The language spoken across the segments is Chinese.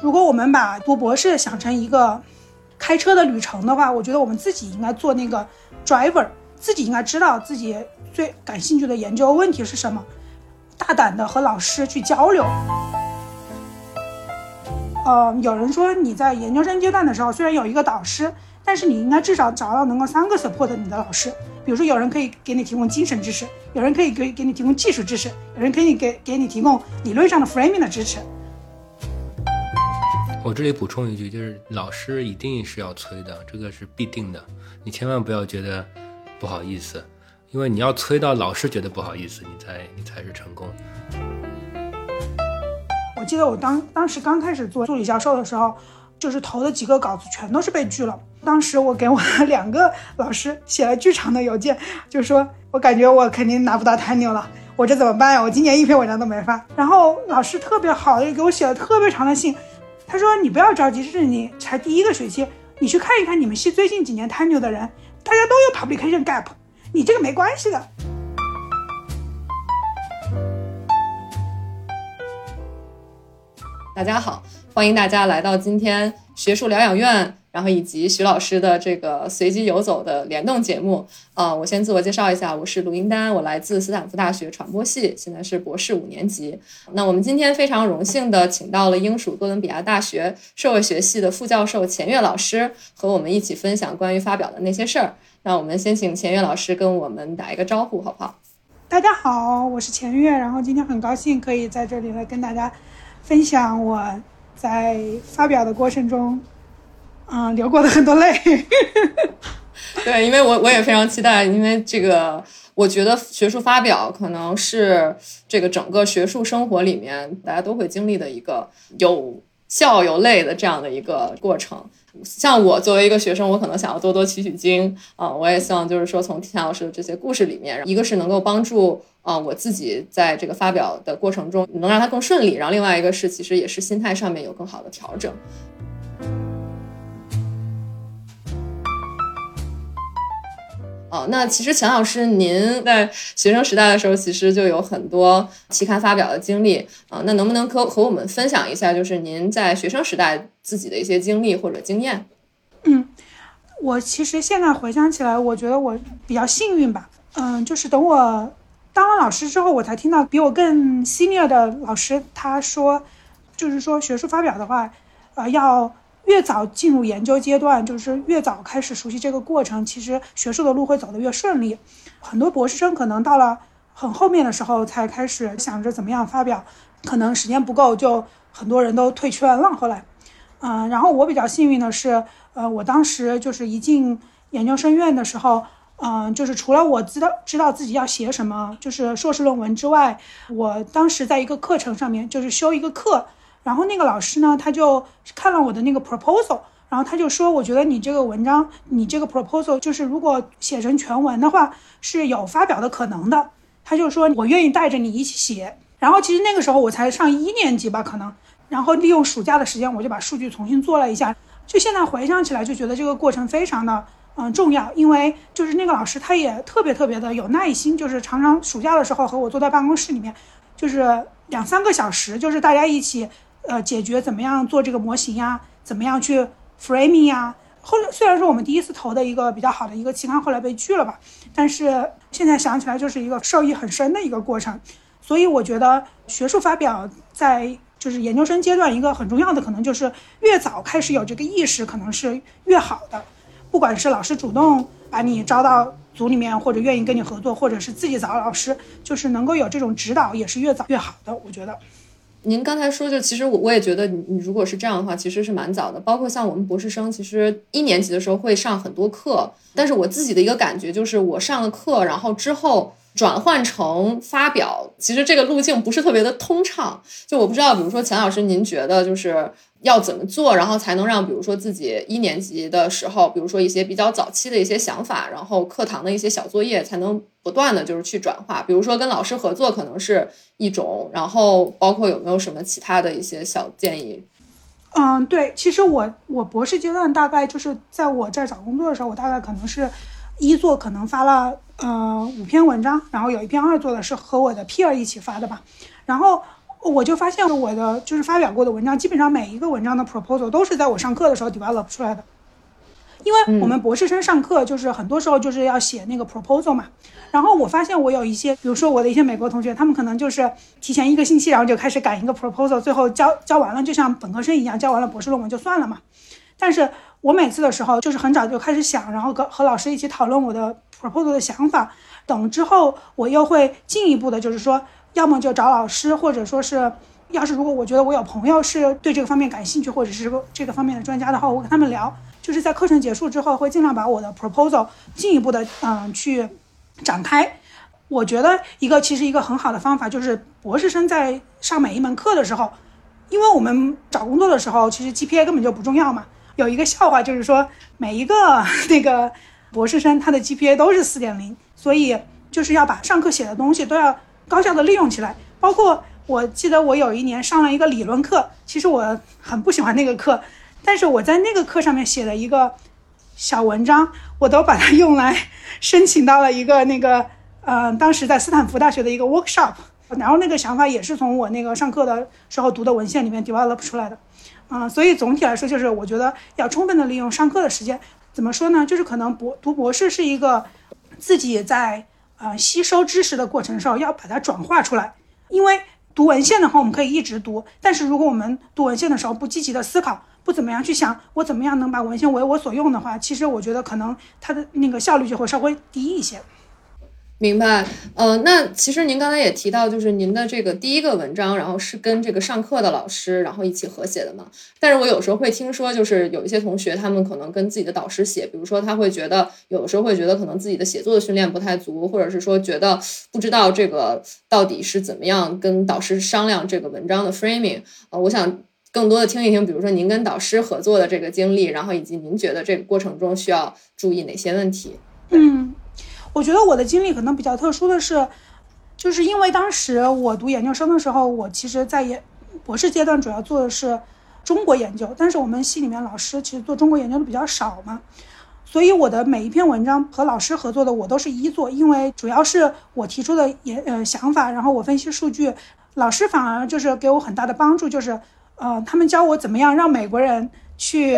如果我们把读博士想成一个开车的旅程的话，我觉得我们自己应该做那个 driver，自己应该知道自己最感兴趣的研究问题是什么，大胆的和老师去交流。呃，有人说你在研究生阶段的时候，虽然有一个导师，但是你应该至少找到能够三个 support 你的老师。比如说，有人可以给你提供精神支持，有人可以给给你提供技术支持，有人可以给给你提供理论上的 framing 的支持。我这里补充一句，就是老师一定是要催的，这个是必定的。你千万不要觉得不好意思，因为你要催到老师觉得不好意思，你才你才是成功。我记得我当当时刚开始做助理教授的时候，就是投的几个稿子全都是被拒了。当时我给我两个老师写了巨长的邮件，就说我感觉我肯定拿不到 tenure 了，我这怎么办呀？我今年一篇文章都没发。然后老师特别好又给我写了特别长的信。他说：“你不要着急，这是你才第一个学期，你去看一看你们系最近几年 tenure 的人，大家都有 publication gap，你这个没关系的。”大家好，欢迎大家来到今天学术疗养院。然后以及徐老师的这个随机游走的联动节目啊，我先自我介绍一下，我是卢英丹，我来自斯坦福大学传播系，现在是博士五年级。那我们今天非常荣幸的请到了英属哥伦比亚大学社会学系的副教授钱岳老师，和我们一起分享关于发表的那些事儿。那我们先请钱岳老师跟我们打一个招呼，好不好？大家好，我是钱岳，然后今天很高兴可以在这里来跟大家分享我在发表的过程中。嗯，流过的很多泪。对，因为我我也非常期待，因为这个，我觉得学术发表可能是这个整个学术生活里面大家都会经历的一个有笑有泪的这样的一个过程。像我作为一个学生，我可能想要多多取取经啊，我也希望就是说从田老师的这些故事里面，一个是能够帮助啊我自己在这个发表的过程中能让它更顺利，然后另外一个是其实也是心态上面有更好的调整。哦，那其实钱老师，您在学生时代的时候，其实就有很多期刊发表的经历啊。那能不能和和我们分享一下，就是您在学生时代自己的一些经历或者经验？嗯，我其实现在回想起来，我觉得我比较幸运吧。嗯，就是等我当了老师之后，我才听到比我更 senior 的老师他说，就是说学术发表的话，呃，要。越早进入研究阶段，就是越早开始熟悉这个过程，其实学术的路会走得越顺利。很多博士生可能到了很后面的时候才开始想着怎么样发表，可能时间不够，就很多人都退圈了。后来，嗯，然后我比较幸运的是，呃，我当时就是一进研究生院的时候，嗯，就是除了我知道知道自己要写什么，就是硕士论文之外，我当时在一个课程上面就是修一个课。然后那个老师呢，他就看了我的那个 proposal，然后他就说，我觉得你这个文章，你这个 proposal 就是如果写成全文的话，是有发表的可能的。他就说，我愿意带着你一起写。然后其实那个时候我才上一年级吧，可能。然后利用暑假的时间，我就把数据重新做了一下。就现在回想起来，就觉得这个过程非常的嗯重要，因为就是那个老师他也特别特别的有耐心，就是常常暑假的时候和我坐在办公室里面，就是两三个小时，就是大家一起。呃，解决怎么样做这个模型呀？怎么样去 framing 呀？后来虽然说我们第一次投的一个比较好的一个期刊后来被拒了吧，但是现在想起来就是一个受益很深的一个过程。所以我觉得学术发表在就是研究生阶段一个很重要的可能就是越早开始有这个意识可能是越好的。不管是老师主动把你招到组里面，或者愿意跟你合作，或者是自己找老师，就是能够有这种指导，也是越早越好的。我觉得。您刚才说，就其实我我也觉得，你你如果是这样的话，其实是蛮早的。包括像我们博士生，其实一年级的时候会上很多课，但是我自己的一个感觉就是，我上了课，然后之后。转换成发表，其实这个路径不是特别的通畅。就我不知道，比如说钱老师，您觉得就是要怎么做，然后才能让，比如说自己一年级的时候，比如说一些比较早期的一些想法，然后课堂的一些小作业，才能不断的就是去转化。比如说跟老师合作可能是一种，然后包括有没有什么其他的一些小建议？嗯，对，其实我我博士阶段大概就是在我这儿找工作的时候，我大概可能是一作可能发了。呃，五篇文章，然后有一篇二做的是和我的 peer 一起发的吧。然后我就发现我的就是发表过的文章，基本上每一个文章的 proposal 都是在我上课的时候 develop 出来的。因为我们博士生上课就是很多时候就是要写那个 proposal 嘛，然后我发现我有一些，比如说我的一些美国同学，他们可能就是提前一个星期，然后就开始赶一个 proposal，最后交交完了，就像本科生一样，交完了博士论文就算了嘛。但是我每次的时候就是很早就开始想，然后跟和老师一起讨论我的 proposal 的想法，等之后我又会进一步的，就是说，要么就找老师，或者说是，要是如果我觉得我有朋友是对这个方面感兴趣，或者是这个方面的专家的话，我跟他们聊。就是在课程结束之后，会尽量把我的 proposal 进一步的嗯去展开。我觉得一个其实一个很好的方法就是博士生在上每一门课的时候，因为我们找工作的时候其实 GPA 根本就不重要嘛。有一个笑话就是说，每一个那个博士生他的 GPA 都是四点零，所以就是要把上课写的东西都要高效的利用起来。包括我记得我有一年上了一个理论课，其实我很不喜欢那个课。但是我在那个课上面写了一个小文章，我都把它用来申请到了一个那个，呃，当时在斯坦福大学的一个 workshop。然后那个想法也是从我那个上课的时候读的文献里面 develop 出来的。嗯，所以总体来说，就是我觉得要充分的利用上课的时间。怎么说呢？就是可能博读博士是一个自己在呃吸收知识的过程的时候，要把它转化出来。因为读文献的话，我们可以一直读，但是如果我们读文献的时候不积极的思考，不怎么样去想我怎么样能把文献为我所用的话，其实我觉得可能它的那个效率就会稍微低一些。明白，呃，那其实您刚才也提到，就是您的这个第一个文章，然后是跟这个上课的老师，然后一起合写的嘛。但是我有时候会听说，就是有一些同学，他们可能跟自己的导师写，比如说他会觉得，有的时候会觉得可能自己的写作的训练不太足，或者是说觉得不知道这个到底是怎么样跟导师商量这个文章的 framing。呃，我想更多的听一听，比如说您跟导师合作的这个经历，然后以及您觉得这个过程中需要注意哪些问题？嗯。我觉得我的经历可能比较特殊的是，就是因为当时我读研究生的时候，我其实在研博士阶段主要做的是中国研究，但是我们系里面老师其实做中国研究的比较少嘛，所以我的每一篇文章和老师合作的我都是一做，因为主要是我提出的研呃想法，然后我分析数据，老师反而就是给我很大的帮助，就是呃他们教我怎么样让美国人去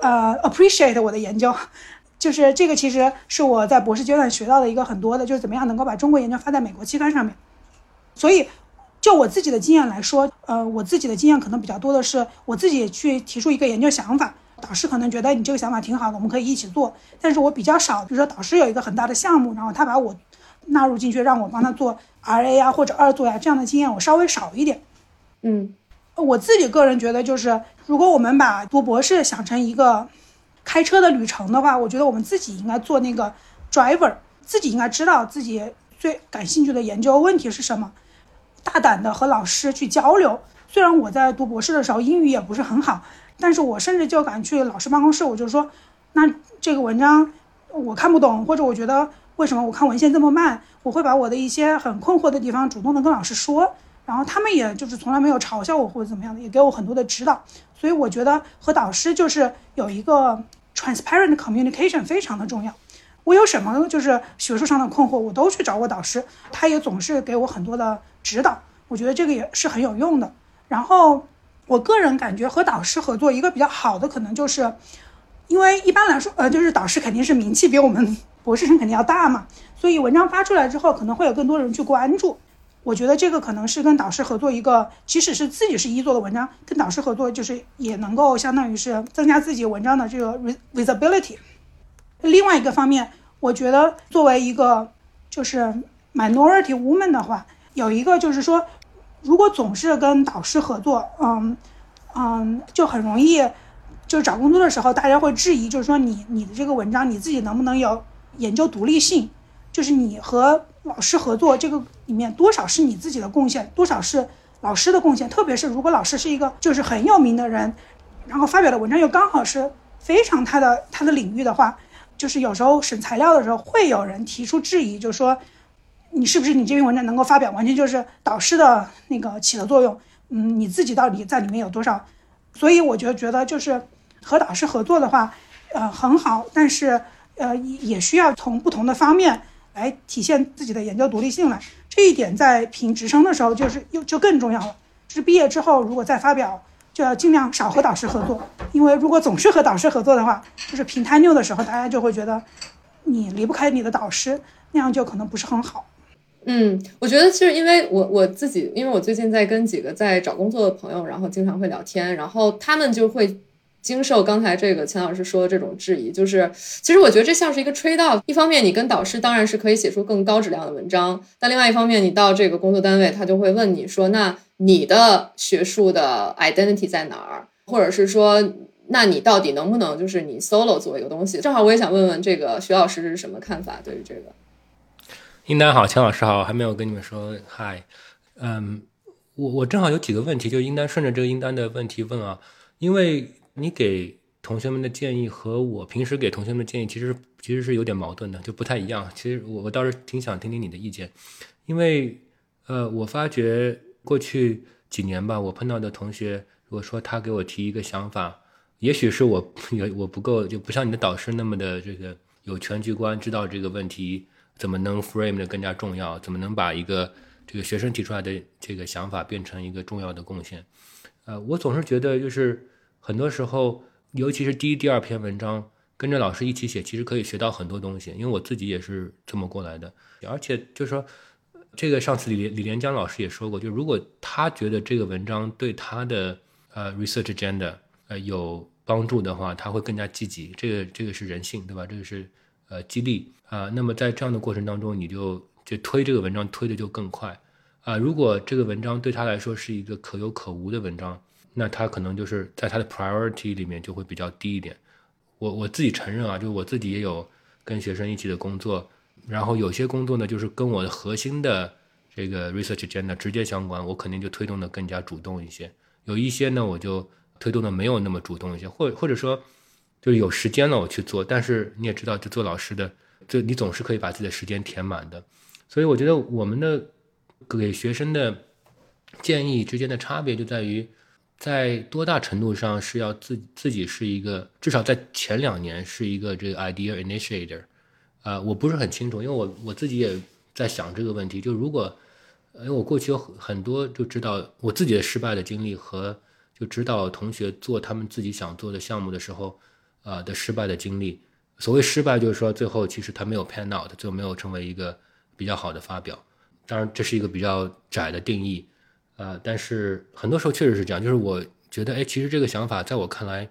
呃 appreciate 我的研究。就是这个，其实是我在博士阶段学到的一个很多的，就是怎么样能够把中国研究发在美国期刊上面。所以，就我自己的经验来说，呃，我自己的经验可能比较多的是，我自己去提出一个研究想法，导师可能觉得你这个想法挺好的，我们可以一起做。但是我比较少，比如说导师有一个很大的项目，然后他把我纳入进去，让我帮他做 RA 啊或者二做呀，这样的经验我稍微少一点。嗯，我自己个人觉得，就是如果我们把读博士想成一个。开车的旅程的话，我觉得我们自己应该做那个 driver，自己应该知道自己最感兴趣的研究问题是什么，大胆的和老师去交流。虽然我在读博士的时候英语也不是很好，但是我甚至就敢去老师办公室，我就说，那这个文章我看不懂，或者我觉得为什么我看文献这么慢，我会把我的一些很困惑的地方主动的跟老师说。然后他们也就是从来没有嘲笑我或者怎么样的，也给我很多的指导。所以我觉得和导师就是有一个 transparent communication 非常的重要。我有什么就是学术上的困惑，我都去找我导师，他也总是给我很多的指导。我觉得这个也是很有用的。然后我个人感觉和导师合作一个比较好的可能就是，因为一般来说，呃，就是导师肯定是名气比我们博士生肯定要大嘛，所以文章发出来之后，可能会有更多人去关注。我觉得这个可能是跟导师合作一个，即使是自己是一做的文章，跟导师合作就是也能够相当于是增加自己文章的这个 visibility。另外一个方面，我觉得作为一个就是 minority woman 的话，有一个就是说，如果总是跟导师合作，嗯嗯，就很容易，就是找工作的时候，大家会质疑，就是说你你的这个文章你自己能不能有研究独立性，就是你和。老师合作这个里面多少是你自己的贡献，多少是老师的贡献。特别是如果老师是一个就是很有名的人，然后发表的文章又刚好是非常他的他的领域的话，就是有时候审材料的时候会有人提出质疑，就是说你是不是你这篇文章能够发表，完全就是导师的那个起的作用。嗯，你自己到底在里面有多少？所以我就觉得就是和导师合作的话，呃很好，但是呃也需要从不同的方面。来体现自己的研究独立性来，这一点在评职称的时候就是又就更重要了。就是毕业之后如果再发表，就要尽量少和导师合作，因为如果总是和导师合作的话，就是平摊六的时候，大家就会觉得你离不开你的导师，那样就可能不是很好。嗯，我觉得其实因为我我自己，因为我最近在跟几个在找工作的朋友，然后经常会聊天，然后他们就会经受刚才这个钱老师说的这种质疑，就是其实我觉得这像是一个 trade off，一方面你跟导师当然是可以写出更高质量的文章，但另外一方面你到这个工作单位，他就会问你说，那你的学术的 identity 在哪儿，或者是说，那你到底能不能就是你 solo 做一个东西？正好我也想问问这个徐老师是什么看法，对于这个。应丹好，钱老师好，还没有跟你们说嗨。嗯，我我正好有几个问题，就应丹顺着这个应丹的问题问啊，因为你给同学们的建议和我平时给同学们的建议其实其实是有点矛盾的，就不太一样。其实我我倒是挺想听听你的意见，因为呃，我发觉过去几年吧，我碰到的同学，如果说他给我提一个想法，也许是我有我不够，就不像你的导师那么的这个有全局观，知道这个问题。怎么能 frame 的更加重要？怎么能把一个这个学生提出来的这个想法变成一个重要的贡献？呃，我总是觉得就是很多时候，尤其是第一、第二篇文章跟着老师一起写，其实可以学到很多东西。因为我自己也是这么过来的。而且就是说，这个上次李李连江老师也说过，就如果他觉得这个文章对他的呃 research agenda 呃有帮助的话，他会更加积极。这个这个是人性，对吧？这个是。呃，激励啊，那么在这样的过程当中，你就就推这个文章推的就更快啊。如果这个文章对他来说是一个可有可无的文章，那他可能就是在他的 priority 里面就会比较低一点。我我自己承认啊，就我自己也有跟学生一起的工作，然后有些工作呢，就是跟我的核心的这个 research agenda 直接相关，我肯定就推动的更加主动一些。有一些呢，我就推动的没有那么主动一些，或或者说。就是有时间了，我去做。但是你也知道，就做老师的，就你总是可以把自己的时间填满的。所以我觉得我们的给学生的建议之间的差别就在于，在多大程度上是要自自己是一个，至少在前两年是一个这个 idea initiator。啊，我不是很清楚，因为我我自己也在想这个问题。就如果，因为我过去有很多就知道我自己的失败的经历和就知道同学做他们自己想做的项目的时候。啊的失败的经历，所谓失败就是说最后其实他没有 pan out，最后没有成为一个比较好的发表。当然这是一个比较窄的定义，呃，但是很多时候确实是这样。就是我觉得，哎，其实这个想法在我看来，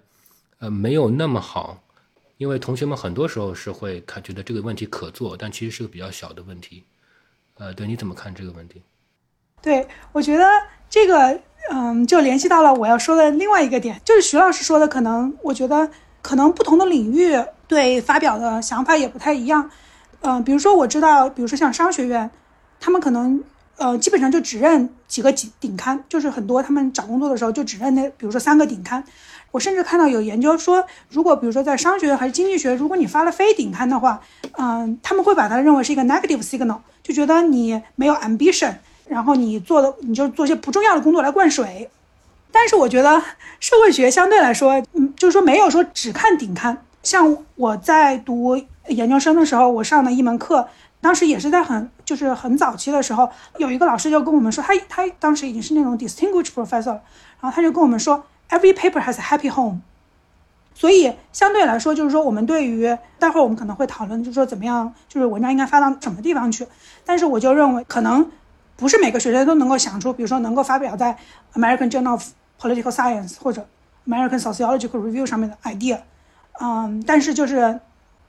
呃，没有那么好，因为同学们很多时候是会看觉得这个问题可做，但其实是个比较小的问题。呃，对，你怎么看这个问题？对，我觉得这个，嗯，就联系到了我要说的另外一个点，就是徐老师说的，可能我觉得。可能不同的领域对发表的想法也不太一样，嗯，比如说我知道，比如说像商学院，他们可能呃基本上就只认几个顶顶刊，就是很多他们找工作的时候就只认那，比如说三个顶刊。我甚至看到有研究说，如果比如说在商学还是经济学，如果你发了非顶刊的话，嗯，他们会把它认为是一个 negative signal，就觉得你没有 ambition，然后你做的你就做些不重要的工作来灌水。但是我觉得社会学相对来说，嗯，就是说没有说只看顶刊。像我在读研究生的时候，我上的一门课，当时也是在很就是很早期的时候，有一个老师就跟我们说，他他当时已经是那种 distinguished professor，了然后他就跟我们说，every paper has a happy home。所以相对来说，就是说我们对于待会儿我们可能会讨论，就是说怎么样，就是文章应该发到什么地方去。但是我就认为，可能不是每个学生都能够想出，比如说能够发表在 American Journal of Political Science 或者 American Sociological Review 上面的 idea，嗯，但是就是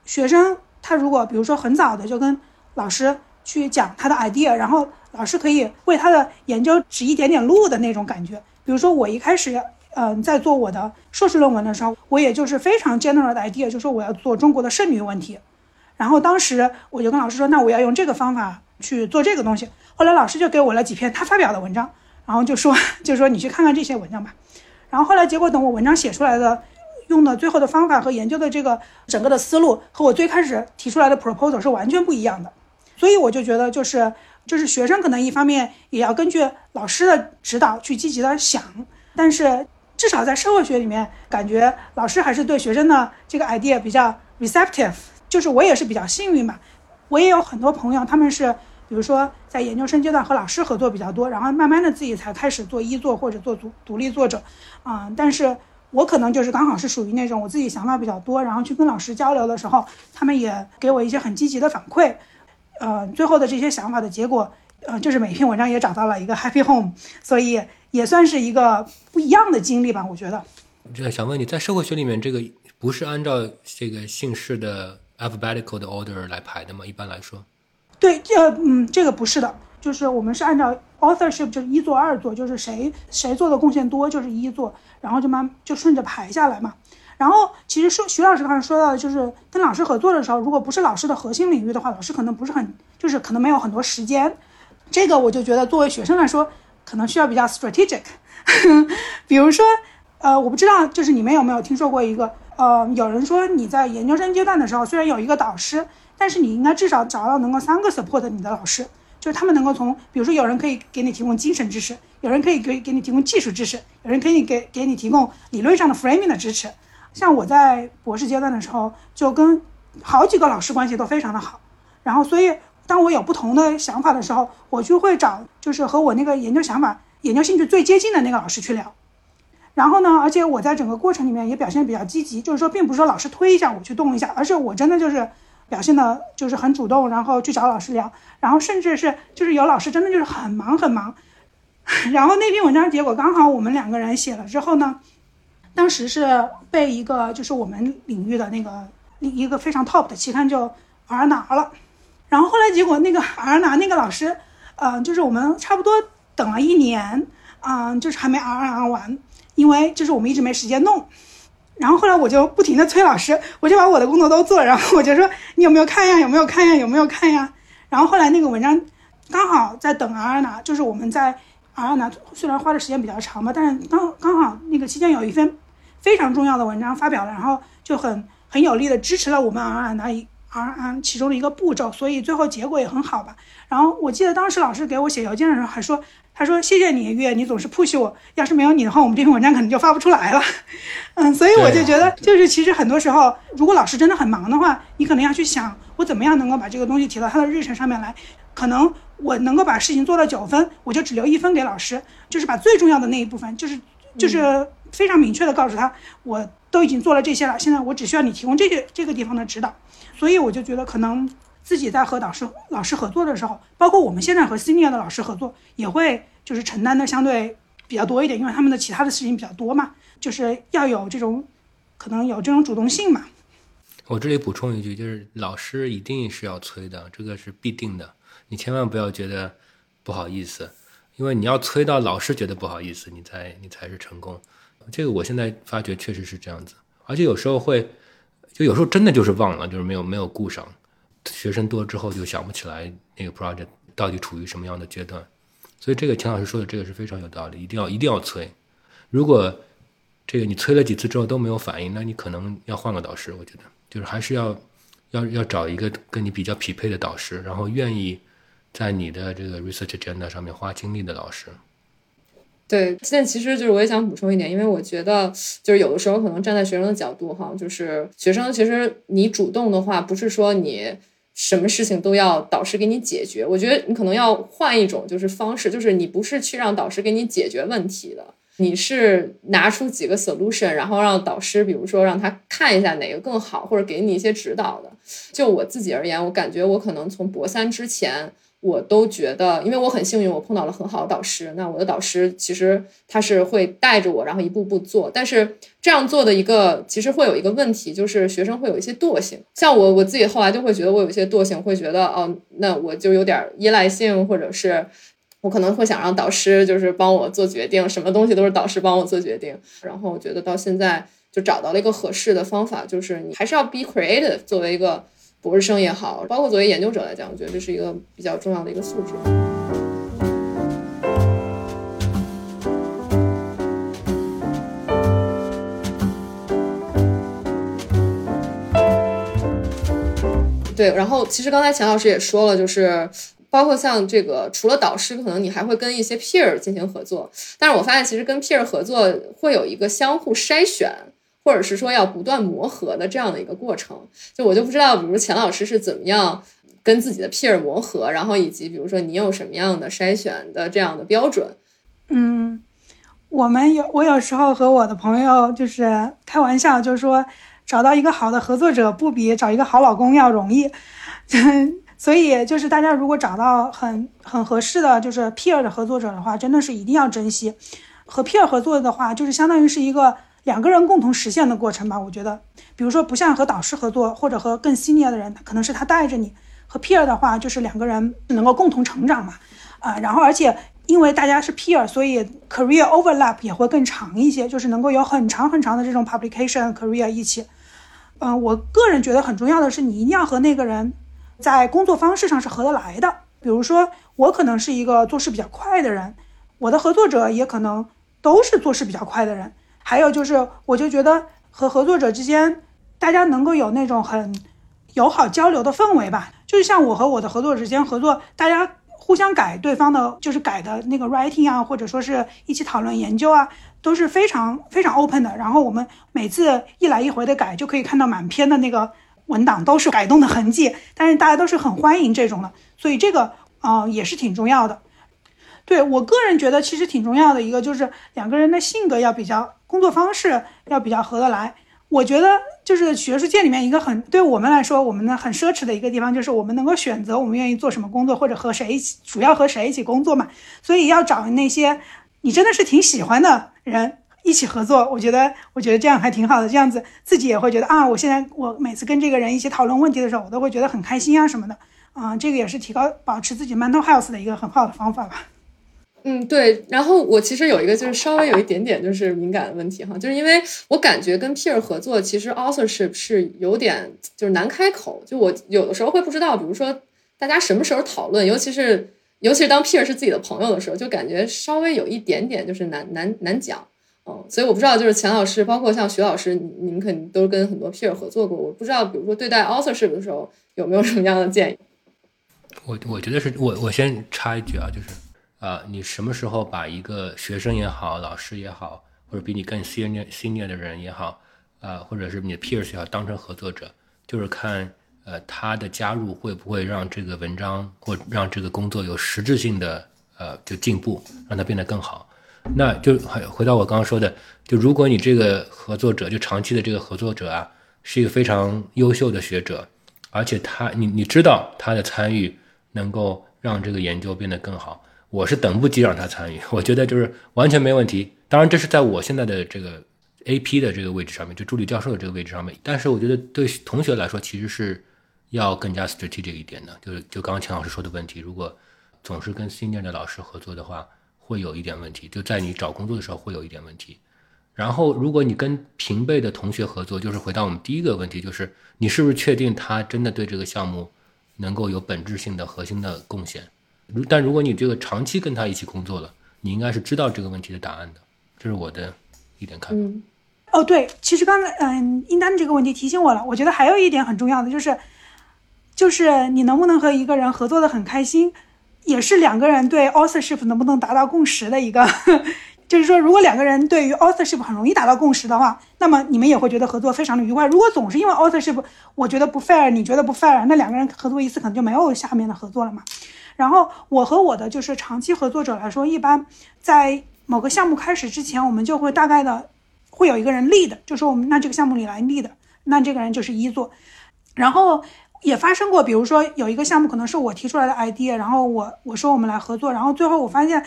学生他如果比如说很早的就跟老师去讲他的 idea，然后老师可以为他的研究指一点点路的那种感觉。比如说我一开始，嗯，在做我的硕士论文的时候，我也就是非常 general 的 idea，就说我要做中国的剩女问题，然后当时我就跟老师说，那我要用这个方法去做这个东西。后来老师就给我了几篇他发表的文章。然后就说，就说你去看看这些文章吧。然后后来结果等我文章写出来的，用的最后的方法和研究的这个整个的思路，和我最开始提出来的 proposal 是完全不一样的。所以我就觉得，就是就是学生可能一方面也要根据老师的指导去积极的想，但是至少在社会学里面，感觉老师还是对学生的这个 idea 比较 receptive。就是我也是比较幸运吧，我也有很多朋友，他们是。比如说在研究生阶段和老师合作比较多，然后慢慢的自己才开始做一作或者做独独立作者，啊、但是我可能就是刚好是属于那种我自己想法比较多，然后去跟老师交流的时候，他们也给我一些很积极的反馈，呃，最后的这些想法的结果，呃，就是每篇文章也找到了一个 happy home，所以也算是一个不一样的经历吧，我觉得。这想问你在社会学里面，这个不是按照这个姓氏的 alphabetical 的 order 来排的吗？一般来说，对，这嗯，这个不是的，就是我们是按照 authorship 就是一作二作，就是谁谁做的贡献多就是一作，然后就慢就顺着排下来嘛。然后其实说徐老师刚才说到，就是跟老师合作的时候，如果不是老师的核心领域的话，老师可能不是很，就是可能没有很多时间。这个我就觉得作为学生来说，可能需要比较 strategic。比如说，呃，我不知道，就是你们有没有听说过一个，呃，有人说你在研究生阶段的时候，虽然有一个导师，但是你应该至少找到能够三个 support 你的老师，就是他们能够从，比如说有人可以给你提供精神支持，有人可以给给你提供技术支持，有人可以给给你提供理论上的 framing 的支持。像我在博士阶段的时候，就跟好几个老师关系都非常的好，然后所以当我有不同的想法的时候，我就会找就是和我那个研究想法、研究兴趣最接近的那个老师去聊。然后呢，而且我在整个过程里面也表现比较积极，就是说，并不是说老师推一下我去动一下，而是我真的就是表现的就是很主动，然后去找老师聊，然后甚至是就是有老师真的就是很忙很忙，然后那篇文章结果刚好我们两个人写了之后呢，当时是被一个就是我们领域的那个一个非常 top 的期刊就 R 拿了，然后后来结果那个 R 拿那个老师，嗯、就是我们差不多等了一年，嗯、就是还没 R 拿完。因为就是我们一直没时间弄，然后后来我就不停的催老师，我就把我的工作都做，然后我就说你有没有看呀？有没有看呀？有没有看呀？然后后来那个文章刚好在等 R 拿，就是我们在 R 拿虽然花的时间比较长吧，但是刚刚好那个期间有一份非常重要的文章发表了，然后就很很有力的支持了我们 R 拿一 R 其中的一个步骤，所以最后结果也很好吧。然后我记得当时老师给我写邮件的时候还说。他说：“谢谢你，月，你总是 push 我。要是没有你的话，我们这篇文章可能就发不出来了。”嗯，所以我就觉得，就是其实很多时候，如果老师真的很忙的话，你可能要去想，我怎么样能够把这个东西提到他的日程上面来。可能我能够把事情做到九分，我就只留一分给老师，就是把最重要的那一部分，就是就是非常明确的告诉他，我都已经做了这些了，现在我只需要你提供这些这个地方的指导。所以我就觉得可能。自己在和导师老师合作的时候，包括我们现在和 senior 的老师合作，也会就是承担的相对比较多一点，因为他们的其他的事情比较多嘛，就是要有这种可能有这种主动性嘛。我这里补充一句，就是老师一定是要催的，这个是必定的，你千万不要觉得不好意思，因为你要催到老师觉得不好意思，你才你才是成功。这个我现在发觉确实是这样子，而且有时候会，就有时候真的就是忘了，就是没有没有顾上。学生多之后就想不起来那个 project 到底处于什么样的阶段，所以这个钱老师说的这个是非常有道理，一定要一定要催。如果这个你催了几次之后都没有反应，那你可能要换个导师。我觉得就是还是要要要找一个跟你比较匹配的导师，然后愿意在你的这个 research agenda 上面花精力的老师。对，现在其实就是我也想补充一点，因为我觉得就是有的时候可能站在学生的角度哈，就是学生其实你主动的话，不是说你什么事情都要导师给你解决，我觉得你可能要换一种就是方式，就是你不是去让导师给你解决问题的，你是拿出几个 solution，然后让导师比如说让他看一下哪个更好，或者给你一些指导的。就我自己而言，我感觉我可能从博三之前。我都觉得，因为我很幸运，我碰到了很好的导师。那我的导师其实他是会带着我，然后一步步做。但是这样做的一个，其实会有一个问题，就是学生会有一些惰性。像我我自己后来就会觉得我有一些惰性，会觉得哦，那我就有点依赖性，或者是我可能会想让导师就是帮我做决定，什么东西都是导师帮我做决定。然后我觉得到现在就找到了一个合适的方法，就是你还是要 be creative，作为一个。博士生也好，包括作为研究者来讲，我觉得这是一个比较重要的一个素质。对，然后其实刚才钱老师也说了，就是包括像这个，除了导师，可能你还会跟一些 peer 进行合作。但是我发现，其实跟 peer 合作会有一个相互筛选。或者是说要不断磨合的这样的一个过程，就我就不知道，比如钱老师是怎么样跟自己的 peer 磨合，然后以及比如说你有什么样的筛选的这样的标准？嗯，我们有我有时候和我的朋友就是开玩笑，就是说找到一个好的合作者不比找一个好老公要容易。所以就是大家如果找到很很合适的就是 peer 的合作者的话，真的是一定要珍惜。和 peer 合作的话，就是相当于是一个两个人共同实现的过程吧。我觉得，比如说不像和导师合作，或者和更 senior 的人，可能是他带着你。和 peer 的话，就是两个人能够共同成长嘛。啊，然后而且因为大家是 peer，所以 career overlap 也会更长一些，就是能够有很长很长的这种 publication career 一起。嗯，我个人觉得很重要的是，你一定要和那个人。在工作方式上是合得来的，比如说我可能是一个做事比较快的人，我的合作者也可能都是做事比较快的人。还有就是，我就觉得和合作者之间，大家能够有那种很友好交流的氛围吧。就是像我和我的合作者之间合作，大家互相改对方的，就是改的那个 writing 啊，或者说是一起讨论研究啊，都是非常非常 open 的。然后我们每次一来一回的改，就可以看到满篇的那个。文档都是改动的痕迹，但是大家都是很欢迎这种的，所以这个啊也是挺重要的。对我个人觉得，其实挺重要的一个就是两个人的性格要比较，工作方式要比较合得来。我觉得就是学术界里面一个很对我们来说，我们呢很奢侈的一个地方，就是我们能够选择我们愿意做什么工作，或者和谁一起，主要和谁一起工作嘛。所以要找那些你真的是挺喜欢的人。一起合作，我觉得，我觉得这样还挺好的。这样子自己也会觉得啊，我现在我每次跟这个人一起讨论问题的时候，我都会觉得很开心啊什么的。啊，这个也是提高、保持自己 mental health 的一个很好的方法吧。嗯，对。然后我其实有一个就是稍微有一点点就是敏感的问题哈，就是因为我感觉跟 peer 合作，其实 authorship 是有点就是难开口。就我有的时候会不知道，比如说大家什么时候讨论，尤其是尤其是当 peer 是自己的朋友的时候，就感觉稍微有一点点就是难难难讲。嗯，所以我不知道，就是钱老师，包括像徐老师，你们肯定都跟很多 peer 合作过。我不知道，比如说对待 authorship 的时候，有没有什么样的建议？我我觉得是我我先插一句啊，就是啊，你什么时候把一个学生也好，老师也好，或者比你更 senior senior 的人也好，啊，或者是你的 peers 也好，当成合作者，就是看呃他的加入会不会让这个文章或让这个工作有实质性的呃就进步，让它变得更好。那就回回到我刚刚说的，就如果你这个合作者，就长期的这个合作者啊，是一个非常优秀的学者，而且他你你知道他的参与能够让这个研究变得更好，我是等不及让他参与，我觉得就是完全没问题。当然这是在我现在的这个 AP 的这个位置上面，就助理教授的这个位置上面，但是我觉得对同学来说其实是要更加 strategic 一点的，就是就刚刚钱老师说的问题，如果总是跟 senior 的老师合作的话。会有一点问题，就在你找工作的时候会有一点问题。然后，如果你跟平辈的同学合作，就是回到我们第一个问题，就是你是不是确定他真的对这个项目能够有本质性的核心的贡献？但如果你这个长期跟他一起工作了，你应该是知道这个问题的答案的。这是我的一点看法。哦，对，其实刚才嗯，应丹这个问题提醒我了。我觉得还有一点很重要的就是，就是你能不能和一个人合作的很开心。也是两个人对 authorship 能不能达到共识的一个，就是说，如果两个人对于 authorship 很容易达到共识的话，那么你们也会觉得合作非常的愉快。如果总是因为 authorship，我觉得不 fair，你觉得不 fair，那两个人合作一次可能就没有下面的合作了嘛。然后我和我的就是长期合作者来说，一般在某个项目开始之前，我们就会大概的会有一个人 lead，就说我们那这个项目里来 lead，那这个人就是一座，然后。也发生过，比如说有一个项目可能是我提出来的 idea，然后我我说我们来合作，然后最后我发现，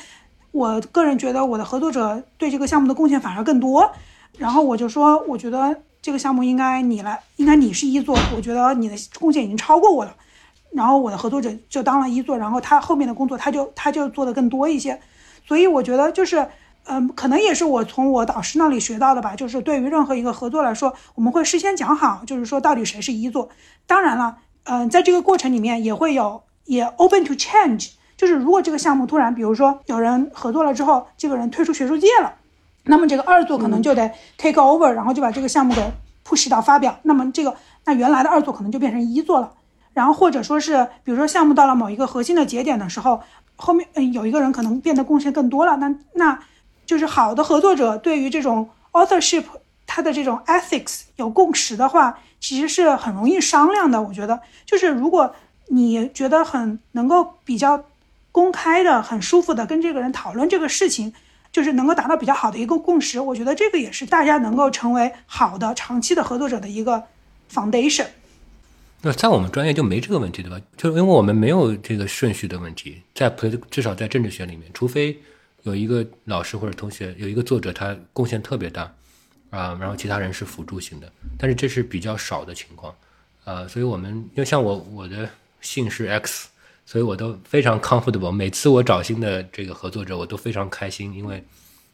我个人觉得我的合作者对这个项目的贡献反而更多，然后我就说我觉得这个项目应该你来，应该你是一座，我觉得你的贡献已经超过我了，然后我的合作者就当了一座，然后他后面的工作他就他就做的更多一些，所以我觉得就是。嗯，可能也是我从我导师那里学到的吧。就是对于任何一个合作来说，我们会事先讲好，就是说到底谁是一座。当然了，嗯，在这个过程里面也会有也 open to change。就是如果这个项目突然，比如说有人合作了之后，这个人退出学术界了，那么这个二座可能就得 take over，然后就把这个项目给 push 到发表。那么这个那原来的二座可能就变成一座了。然后或者说是，比如说项目到了某一个核心的节点的时候，后面嗯有一个人可能变得贡献更多了，那那。就是好的合作者对于这种 authorship，他的这种 ethics 有共识的话，其实是很容易商量的。我觉得，就是如果你觉得很能够比较公开的、很舒服的跟这个人讨论这个事情，就是能够达到比较好的一个共识。我觉得这个也是大家能够成为好的长期的合作者的一个 foundation。那在我们专业就没这个问题，对吧？就因为我们没有这个顺序的问题，在至少在政治学里面，除非有一个老师或者同学有一个作者他贡献特别大啊，然后其他人是辅助型的，但是这是比较少的情况啊，所以我们因为像我我的姓是 X，所以我都非常 comfortable。每次我找新的这个合作者，我都非常开心，因为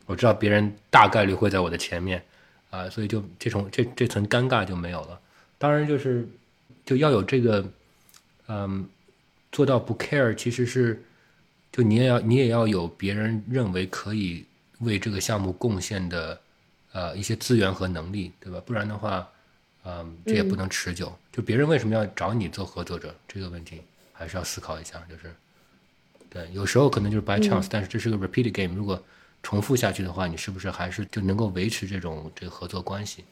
我知道别人大概率会在我的前面啊，所以就这种这这层尴尬就没有了。当然就是。就要有这个，嗯，做到不 care，其实是，就你也要你也要有别人认为可以为这个项目贡献的，呃，一些资源和能力，对吧？不然的话，嗯，这也不能持久。就别人为什么要找你做合作者这个问题，还是要思考一下。就是，对，有时候可能就是 by chance，但是这是个 repeat game，如果重复下去的话，你是不是还是就能够维持这种这个合作关系？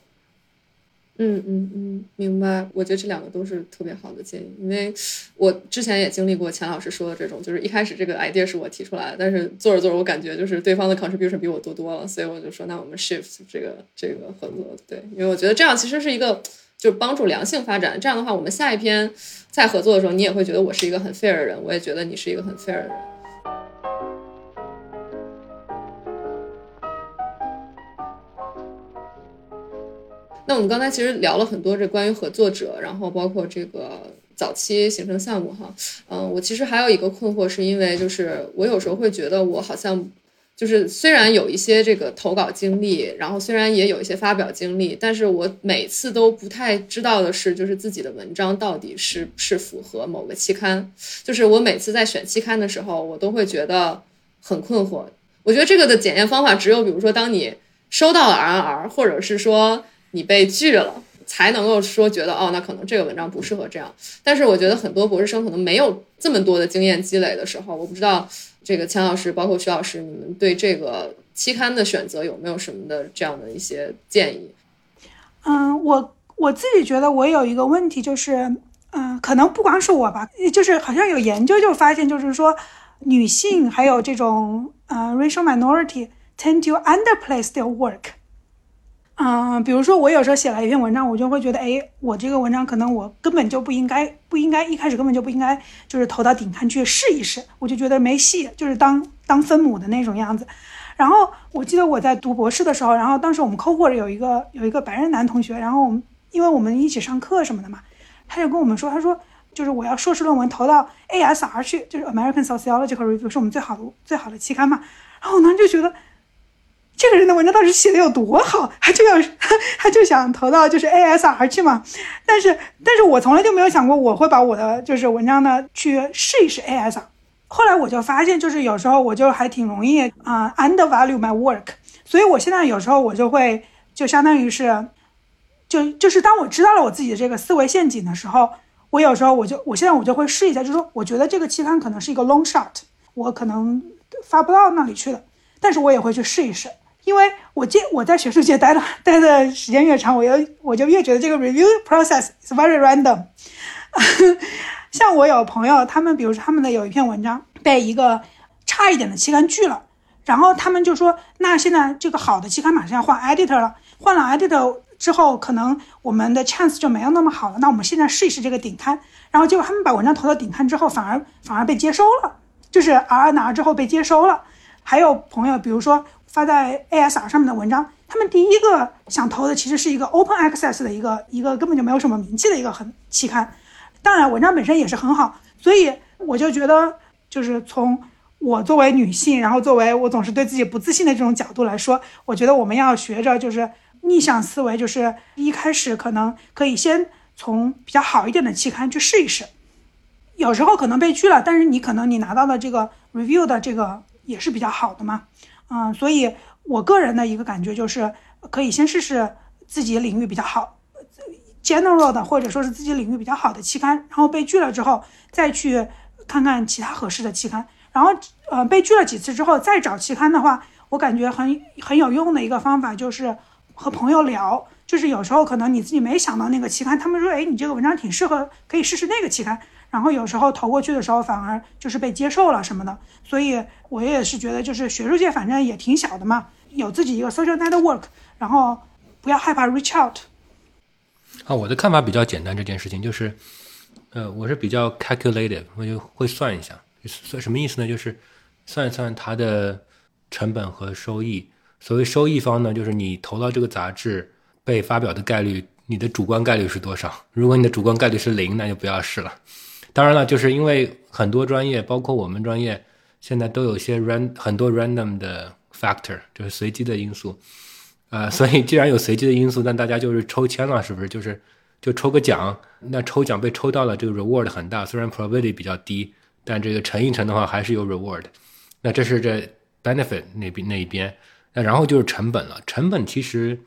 嗯嗯嗯，明白。我觉得这两个都是特别好的建议，因为我之前也经历过钱老师说的这种，就是一开始这个 idea 是我提出来的，但是做着做着，我感觉就是对方的 contribution 比我多多了，所以我就说，那我们 shift 这个这个合作，对，因为我觉得这样其实是一个就是帮助良性发展。这样的话，我们下一篇再合作的时候，你也会觉得我是一个很 fair 的人，我也觉得你是一个很 fair 的人。那我们刚才其实聊了很多这关于合作者，然后包括这个早期形成项目哈，嗯，我其实还有一个困惑，是因为就是我有时候会觉得我好像就是虽然有一些这个投稿经历，然后虽然也有一些发表经历，但是我每次都不太知道的是，就是自己的文章到底是是符合某个期刊，就是我每次在选期刊的时候，我都会觉得很困惑。我觉得这个的检验方法只有，比如说当你收到了 RNR，或者是说。你被拒了，才能够说觉得哦，那可能这个文章不适合这样。但是我觉得很多博士生可能没有这么多的经验积累的时候，我不知道这个钱老师，包括徐老师，你们对这个期刊的选择有没有什么的这样的一些建议？嗯，我我自己觉得我有一个问题就是，嗯，可能不光是我吧，就是好像有研究就发现，就是说女性还有这种呃 racial minority tend to underplace their work。嗯，比如说我有时候写了一篇文章，我就会觉得，哎，我这个文章可能我根本就不应该，不应该一开始根本就不应该，就是投到顶刊去试一试，我就觉得没戏，就是当当分母的那种样子。然后我记得我在读博士的时候，然后当时我们 cohort 有一个有一个白人男同学，然后我们因为我们一起上课什么的嘛，他就跟我们说，他说就是我要硕士论文投到 ASR 去，就是 American Sociological Review 是我们最好的最好的期刊嘛。然后我当时就觉得。这个人的文章到底写的有多好，他就要 他就想投到就是 ASR 去嘛。但是，但是我从来就没有想过我会把我的就是文章呢去试一试 ASR。后来我就发现，就是有时候我就还挺容易啊 undervalue my work。所以我现在有时候我就会就相当于是，就就是当我知道了我自己的这个思维陷阱的时候，我有时候我就我现在我就会试一下，就是说我觉得这个期刊可能是一个 long shot，我可能发不到那里去的，但是我也会去试一试。因为我见我在学术界待了待的时间越长，我又我就越觉得这个 review process is very random。像我有朋友，他们比如说他们的有一篇文章被一个差一点的期刊拒了，然后他们就说，那现在这个好的期刊马上要换 editor 了，换了 editor 之后，可能我们的 chance 就没有那么好了。那我们现在试一试这个顶刊，然后结果他们把文章投到顶刊之后，反而反而被接收了，就是 R 拿之后被接收了。还有朋友，比如说。发在 ASR 上面的文章，他们第一个想投的其实是一个 Open Access 的一个一个根本就没有什么名气的一个很期刊，当然文章本身也是很好，所以我就觉得，就是从我作为女性，然后作为我总是对自己不自信的这种角度来说，我觉得我们要学着就是逆向思维，就是一开始可能可以先从比较好一点的期刊去试一试，有时候可能被拒了，但是你可能你拿到的这个 review 的这个也是比较好的嘛。嗯，所以我个人的一个感觉就是，可以先试试自己领域比较好，general 的或者说是自己领域比较好的期刊，然后被拒了之后，再去看看其他合适的期刊。然后，呃，被拒了几次之后再找期刊的话，我感觉很很有用的一个方法就是和朋友聊，就是有时候可能你自己没想到那个期刊，他们说，哎，你这个文章挺适合，可以试试那个期刊。然后有时候投过去的时候反而就是被接受了什么的。所以我也是觉得，就是学术界反正也挺小的嘛，有自己一个 social network，然后不要害怕 reach out。啊，我的看法比较简单，这件事情就是，呃，我是比较 calculated，我就会算一下，算什么意思呢？就是算一算它的成本和收益。所谓收益方呢，就是你投到这个杂志被发表的概率，你的主观概率是多少？如果你的主观概率是零，那就不要试了。当然了，就是因为很多专业，包括我们专业，现在都有些 ran 很多 random 的 factor，就是随机的因素。啊，所以既然有随机的因素，那大家就是抽签了，是不是？就是就抽个奖，那抽奖被抽到了，这个 reward 很大，虽然 probability 比较低，但这个乘一乘的话还是有 reward。那这是这 benefit 那边那一边，那然后就是成本了。成本其实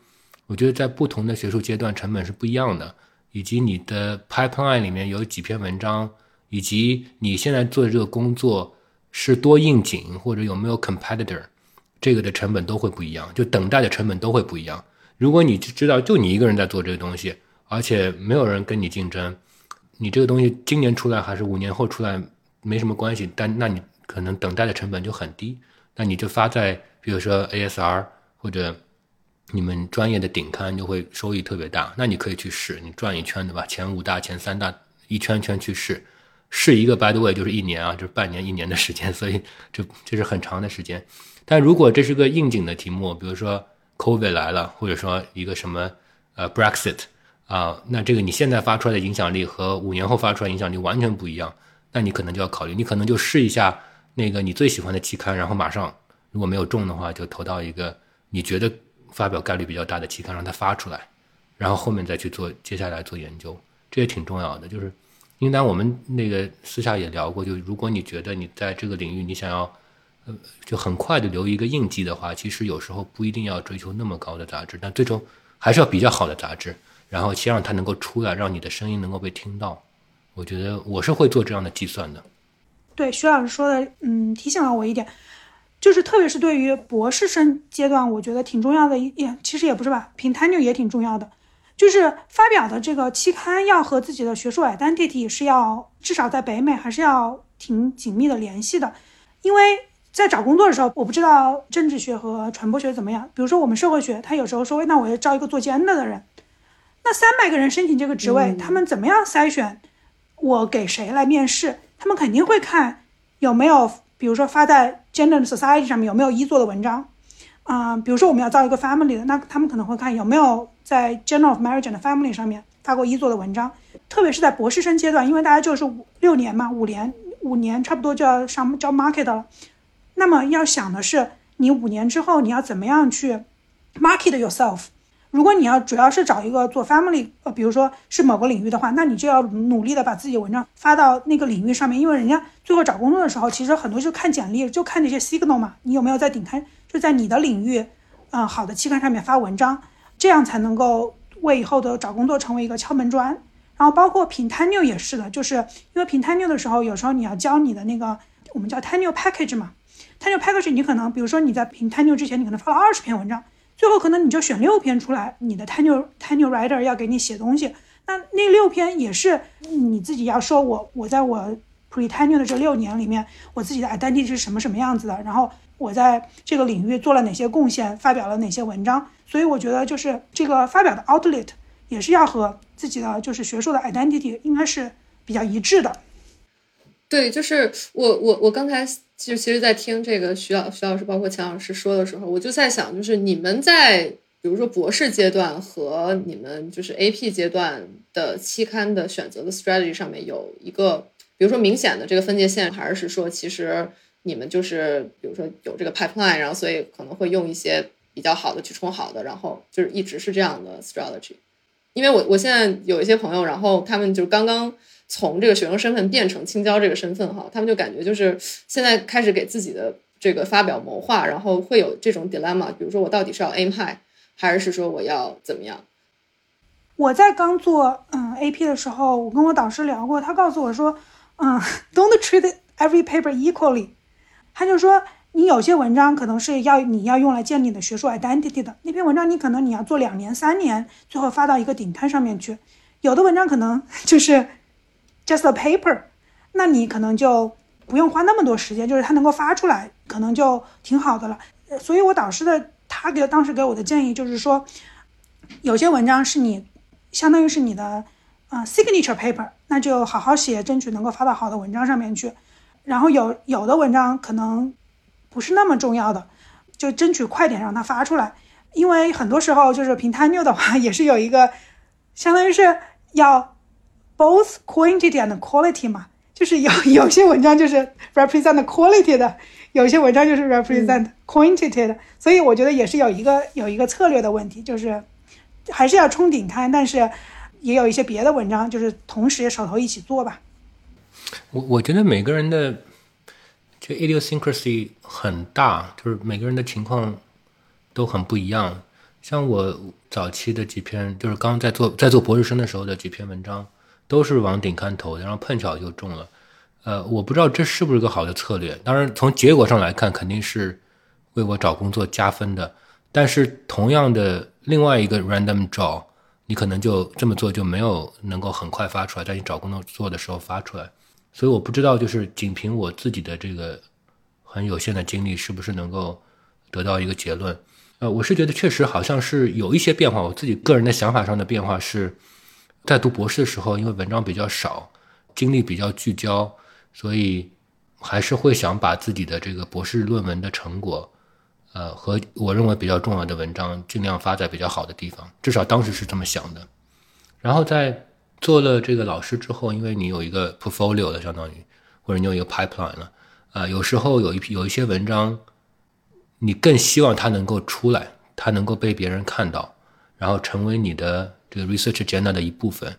我觉得在不同的学术阶段成本是不一样的，以及你的 pipeline 里面有几篇文章，以及你现在做的这个工作是多应景，或者有没有 competitor。这个的成本都会不一样，就等待的成本都会不一样。如果你知道就你一个人在做这个东西，而且没有人跟你竞争，你这个东西今年出来还是五年后出来没什么关系，但那你可能等待的成本就很低。那你就发在比如说 ASR 或者你们专业的顶刊，就会收益特别大。那你可以去试，你转一圈对吧？前五大、前三大一圈圈去试，试一个 by the way 就是一年啊，就是半年、一年的时间，所以这这是很长的时间。但如果这是个应景的题目，比如说 COVID 来了，或者说一个什么呃 Brexit 啊，那这个你现在发出来的影响力和五年后发出来影响力完全不一样，那你可能就要考虑，你可能就试一下那个你最喜欢的期刊，然后马上如果没有中的话，就投到一个你觉得发表概率比较大的期刊，让它发出来，然后后面再去做接下来做研究，这也挺重要的。就是应当我们那个私下也聊过，就如果你觉得你在这个领域你想要。呃，就很快的留一个印记的话，其实有时候不一定要追求那么高的杂志，但最终还是要比较好的杂志，然后先让它能够出来，让你的声音能够被听到。我觉得我是会做这样的计算的。对，徐老师说的，嗯，提醒了我一点，就是特别是对于博士生阶段，我觉得挺重要的。也其实也不是吧，评 tenure 也挺重要的，就是发表的这个期刊要和自己的学术 identity 是要至少在北美还是要挺紧密的联系的，因为。在找工作的时候，我不知道政治学和传播学怎么样。比如说，我们社会学，他有时候说，那我要招一个做 gender 的人，那三百个人申请这个职位，他们怎么样筛选？我给谁来面试？他们肯定会看有没有，比如说发在 Gender Society 上面有没有一作的文章，啊，比如说我们要造一个 family 的，那他们可能会看有没有在 Journal of Marriage and Family 上面发过一作的文章。特别是在博士生阶段，因为大家就是五六年嘛，五年五年差不多就要上交 market 了。那么要想的是，你五年之后你要怎么样去 market yourself？如果你要主要是找一个做 family，呃，比如说是某个领域的话，那你就要努力的把自己的文章发到那个领域上面，因为人家最后找工作的时候，其实很多就看简历，就看这些 signal 嘛，你有没有在顶刊，就在你的领域，嗯，好的期刊上面发文章，这样才能够为以后的找工作成为一个敲门砖。然后包括评 tenue 也是的，就是因为评 tenue 的时候，有时候你要教你的那个我们叫 tenue package 嘛。tenue package，你可能比如说你在评 tenue 之前，你可能发了二十篇文章，最后可能你就选六篇出来，你的 tenue tenue writer 要给你写东西，那那六篇也是你自己要说，我我在我 pre tenure 的这六年里面，我自己的 identity 是什么什么样子的，然后我在这个领域做了哪些贡献，发表了哪些文章，所以我觉得就是这个发表的 outlet 也是要和自己的就是学术的 identity 应该是比较一致的。对，就是我我我刚才就其实，在听这个徐老徐老师包括钱老师说的时候，我就在想，就是你们在比如说博士阶段和你们就是 AP 阶段的期刊的选择的 strategy 上面有一个，比如说明显的这个分界线，还是说其实你们就是比如说有这个 pipeline，然后所以可能会用一些比较好的去冲好的，然后就是一直是这样的 strategy。因为我我现在有一些朋友，然后他们就刚刚。从这个学生身份变成青椒这个身份哈，他们就感觉就是现在开始给自己的这个发表谋划，然后会有这种 dilemma，比如说我到底是要 aim high，还是说我要怎么样？我在刚做嗯 AP 的时候，我跟我导师聊过，他告诉我说，嗯，don't treat every paper equally，他就说你有些文章可能是要你要用来建立你的学术 identity 的，那篇文章你可能你要做两年三年，最后发到一个顶刊上面去，有的文章可能就是。just a paper，那你可能就不用花那么多时间，就是它能够发出来，可能就挺好的了。所以我导师的他给当时给我的建议就是说，有些文章是你相当于是你的啊 signature paper，那就好好写，争取能够发到好的文章上面去。然后有有的文章可能不是那么重要的，就争取快点让它发出来。因为很多时候就是平台 new 的话，也是有一个相当于是要 both quantity and quality 嘛，就是有 有些文章就是 represent quality 的，有些文章就是 represent quantity 的，所以我觉得也是有一个有一个策略的问题，就是还是要冲顶刊，但是也有一些别的文章，就是同时手头一起做吧。我我觉得每个人的这 idiosyncrasy 很大，就是每个人的情况。都很不一样，像我早期的几篇，就是刚在做在做博士生的时候的几篇文章，都是往顶刊投的，然后碰巧就中了。呃，我不知道这是不是个好的策略。当然，从结果上来看，肯定是为我找工作加分的。但是，同样的另外一个 random draw，你可能就这么做就没有能够很快发出来，在你找工作做的时候发出来。所以，我不知道就是仅凭我自己的这个很有限的经历，是不是能够得到一个结论。呃，我是觉得确实好像是有一些变化。我自己个人的想法上的变化是，在读博士的时候，因为文章比较少，精力比较聚焦，所以还是会想把自己的这个博士论文的成果，呃，和我认为比较重要的文章尽量发在比较好的地方。至少当时是这么想的。然后在做了这个老师之后，因为你有一个 portfolio 了，相当于或者你有一个 pipeline 了，啊，有时候有一批有一些文章。你更希望它能够出来，它能够被别人看到，然后成为你的这个 research agenda 的一部分，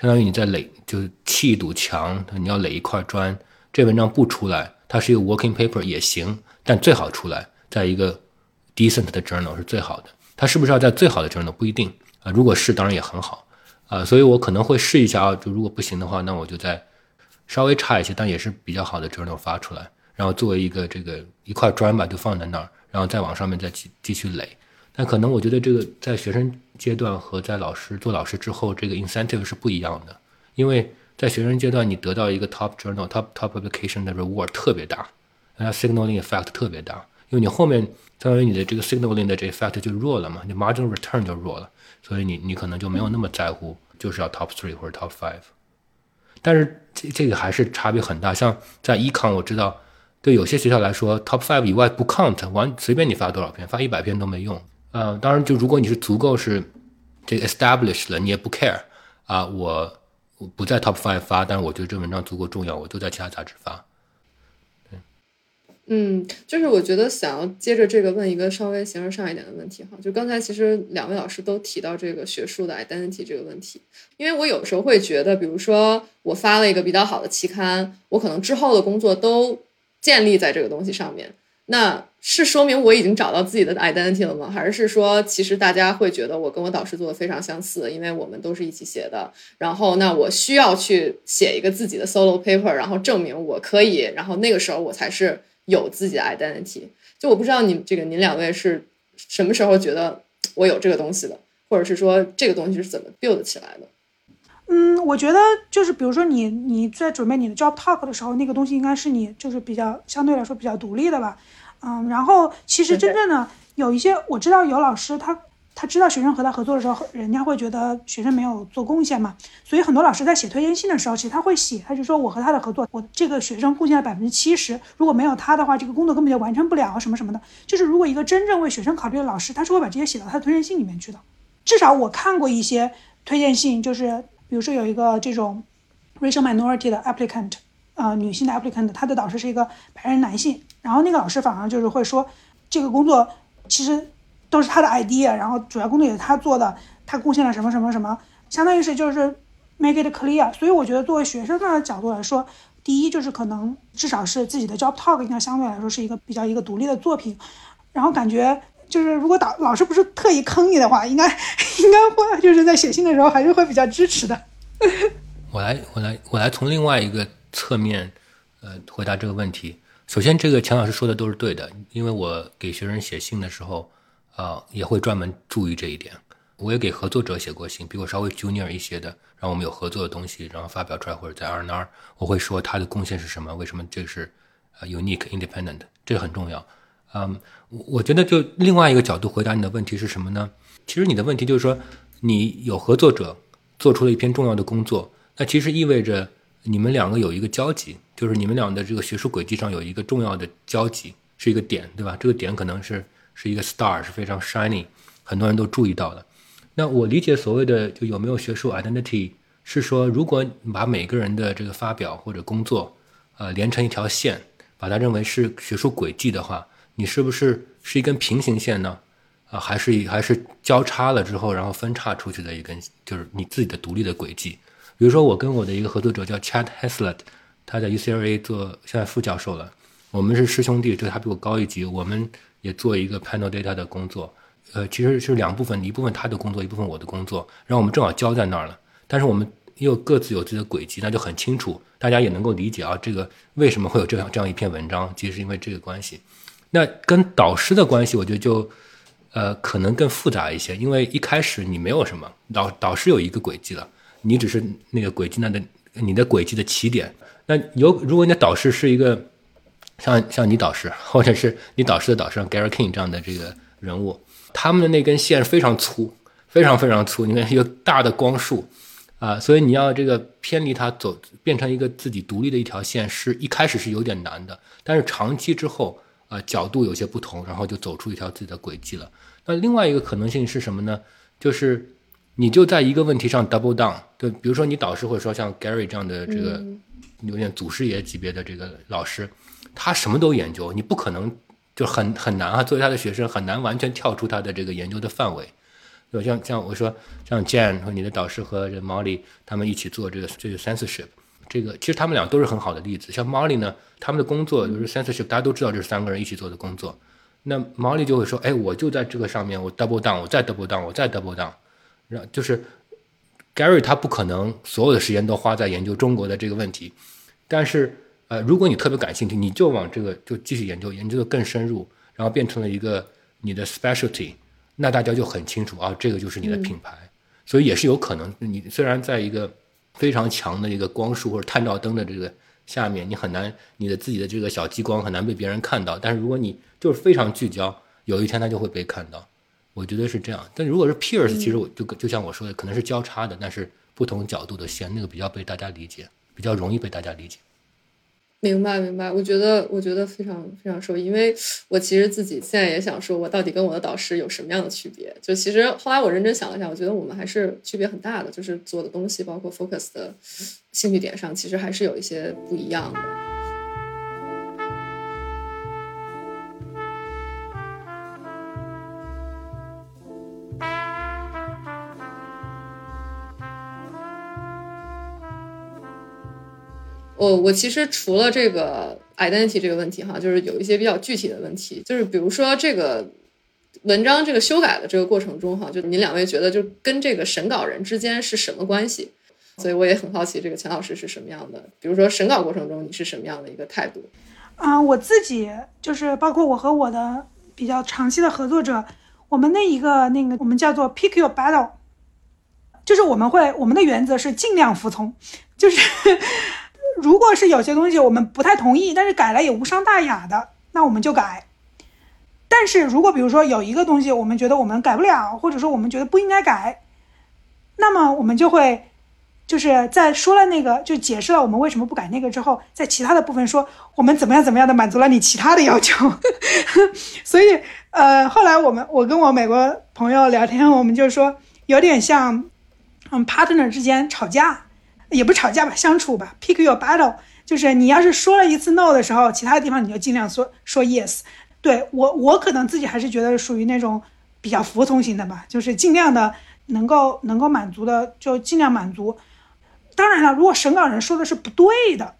相当于你在垒，就是砌一堵墙，你要垒一块砖。这文章不出来，它是一个 working paper 也行，但最好出来在一个 decent 的 journal 是最好的。它是不是要在最好的 journal 不一定啊？如果是，当然也很好啊。所以我可能会试一下啊，就如果不行的话，那我就再稍微差一些，但也是比较好的 journal 发出来，然后作为一个这个一块砖吧，就放在那儿。然后再往上面再继继续垒，但可能我觉得这个在学生阶段和在老师做老师之后，这个 incentive 是不一样的。因为在学生阶段，你得到一个 top journal、top top publication 的 reward 特别大，它 signaling effect 特别大。因为你后面相当于你的这个 signaling 的这 effect 就弱了嘛，你 marginal return 就弱了，所以你你可能就没有那么在乎，就是要 top three 或者 top five。但是这这个还是差别很大。像在 econ 我知道。对有些学校来说，top five 以外不 count，完随便你发多少篇，发一百篇都没用。呃，当然，就如果你是足够是这 established 了，你也不 care 啊，我我不在 top five 发，但是我觉得这文章足够重要，我就在其他杂志发。嗯，就是我觉得想要接着这个问一个稍微形式上一点的问题哈，就刚才其实两位老师都提到这个学术的 identity 这个问题，因为我有时候会觉得，比如说我发了一个比较好的期刊，我可能之后的工作都。建立在这个东西上面，那是说明我已经找到自己的 identity 了吗？还是说，其实大家会觉得我跟我导师做的非常相似，因为我们都是一起写的。然后，那我需要去写一个自己的 solo paper，然后证明我可以。然后那个时候我才是有自己的 identity。就我不知道你这个您两位是什么时候觉得我有这个东西的，或者是说这个东西是怎么 build 起来的？嗯，我觉得就是比如说你你在准备你的 job talk 的时候，那个东西应该是你就是比较相对来说比较独立的吧。嗯，然后其实真正的有一些我知道有老师他他知道学生和他合作的时候，人家会觉得学生没有做贡献嘛，所以很多老师在写推荐信的时候，其实他会写，他就说我和他的合作，我这个学生贡献了百分之七十，如果没有他的话，这个工作根本就完成不了什么什么的。就是如果一个真正为学生考虑的老师，他是会把这些写到他的推荐信里面去的。至少我看过一些推荐信，就是。比如说有一个这种 racial minority 的 applicant，呃，女性的 applicant，她的导师是一个白人男性，然后那个老师反而就是会说，这个工作其实都是他的 idea，然后主要工作也是他做的，他贡献了什么什么什么，相当于是就是 make it clear。所以我觉得作为学生的角度来说，第一就是可能至少是自己的 job talk 应该相对来说是一个比较一个独立的作品，然后感觉。就是如果导老师不是特意坑你的话，应该应该会就是在写信的时候还是会比较支持的。我来我来我来从另外一个侧面，呃，回答这个问题。首先，这个钱老师说的都是对的，因为我给学生写信的时候，啊，也会专门注意这一点。我也给合作者写过信，比我稍微 junior 一些的，然后我们有合作的东西，然后发表出来或者在 R N R，我会说他的贡献是什么，为什么这是呃 unique independent，这很重要。嗯，我我觉得就另外一个角度回答你的问题是什么呢？其实你的问题就是说，你有合作者做出了一篇重要的工作，那其实意味着你们两个有一个交集，就是你们俩的这个学术轨迹上有一个重要的交集，是一个点，对吧？这个点可能是是一个 star，是非常 shiny，很多人都注意到的。那我理解所谓的就有没有学术 identity，是说如果你把每个人的这个发表或者工作，呃，连成一条线，把它认为是学术轨迹的话，你是不是是一根平行线呢？啊，还是还是交叉了之后，然后分叉出去的一根，就是你自己的独立的轨迹。比如说，我跟我的一个合作者叫 Chad Haslett，他在 UCLA 做现在副教授了，我们是师兄弟，就他比我高一级，我们也做一个 panel data 的工作。呃，其实是两部分，一部分他的工作，一部分我的工作，然后我们正好交在那儿了。但是我们又各自有自己的轨迹，那就很清楚，大家也能够理解啊，这个为什么会有这样这样一篇文章，其实是因为这个关系。那跟导师的关系，我觉得就呃可能更复杂一些，因为一开始你没有什么导导师有一个轨迹了，你只是那个轨迹那的你的轨迹的起点。那有如果你的导师是一个像像你导师，或者是你导师的导师像 Gary King 这样的这个人物。他们的那根线非常粗，非常非常粗。你看一个大的光束，啊，所以你要这个偏离它走，变成一个自己独立的一条线，是一开始是有点难的。但是长期之后，啊，角度有些不同，然后就走出一条自己的轨迹了。那另外一个可能性是什么呢？就是你就在一个问题上 double down，对比如说你导师或者说像 Gary 这样的这个有点祖师爷级别的这个老师，他什么都研究，你不可能。就很很难啊，作为他的学生很难完全跳出他的这个研究的范围。就像像我说，像 Jane 和你的导师和这 Molly 他们一起做这个这个 censorship，这个其实他们俩都是很好的例子。像 Molly 呢，他们的工作就是 censorship，大家都知道这是三个人一起做的工作。那 Molly 就会说，哎，我就在这个上面，我 double down，我再 double down，我再 double down。让就是 Gary 他不可能所有的时间都花在研究中国的这个问题，但是。呃，如果你特别感兴趣，你就往这个就继续研究，研究的更深入，然后变成了一个你的 specialty，那大家就很清楚啊，这个就是你的品牌。所以也是有可能，你虽然在一个非常强的一个光束或者探照灯的这个下面，你很难你的自己的这个小激光很难被别人看到，但是如果你就是非常聚焦，有一天它就会被看到。我觉得是这样。但如果是 peers，其实我就就像我说的，可能是交叉的，但是不同角度的线，那个比较被大家理解，比较容易被大家理解。明白，明白。我觉得，我觉得非常非常受益，因为我其实自己现在也想说，我到底跟我的导师有什么样的区别？就其实后来我认真想了想，我觉得我们还是区别很大的，就是做的东西，包括 focus 的兴趣点上，其实还是有一些不一样的。我我其实除了这个 identity 这个问题哈，就是有一些比较具体的问题，就是比如说这个文章这个修改的这个过程中哈，就您两位觉得就跟这个审稿人之间是什么关系？所以我也很好奇这个钱老师是什么样的，比如说审稿过程中你是什么样的一个态度？啊，我自己就是包括我和我的比较长期的合作者，我们那一个那个我们叫做 pick your battle，就是我们会我们的原则是尽量服从，就是。如果是有些东西我们不太同意，但是改了也无伤大雅的，那我们就改。但是如果比如说有一个东西我们觉得我们改不了，或者说我们觉得不应该改，那么我们就会就是在说了那个就解释了我们为什么不改那个之后，在其他的部分说我们怎么样怎么样的满足了你其他的要求。所以呃，后来我们我跟我美国朋友聊天，我们就说有点像嗯 partner 之间吵架。也不吵架吧，相处吧。Pick your battle，就是你要是说了一次 no 的时候，其他地方你就尽量说说 yes。对我，我可能自己还是觉得属于那种比较服从型的吧，就是尽量的能够能够满足的就尽量满足。当然了，如果审稿人说的是不对的，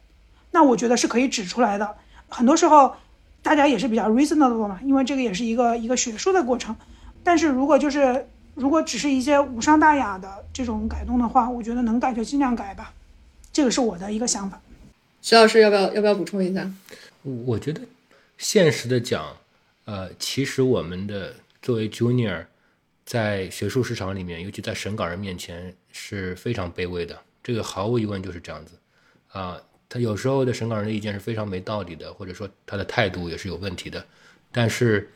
那我觉得是可以指出来的。很多时候大家也是比较 reasonable 嘛，因为这个也是一个一个学术的过程。但是如果就是如果只是一些无伤大雅的这种改动的话，我觉得能改就尽量改吧，这个是我的一个想法。徐老师要不要要不要补充一下？我觉得现实的讲，呃，其实我们的作为 junior，在学术市场里面，尤其在审稿人面前是非常卑微的。这个毫无疑问就是这样子啊。他有时候的审稿人的意见是非常没道理的，或者说他的态度也是有问题的。但是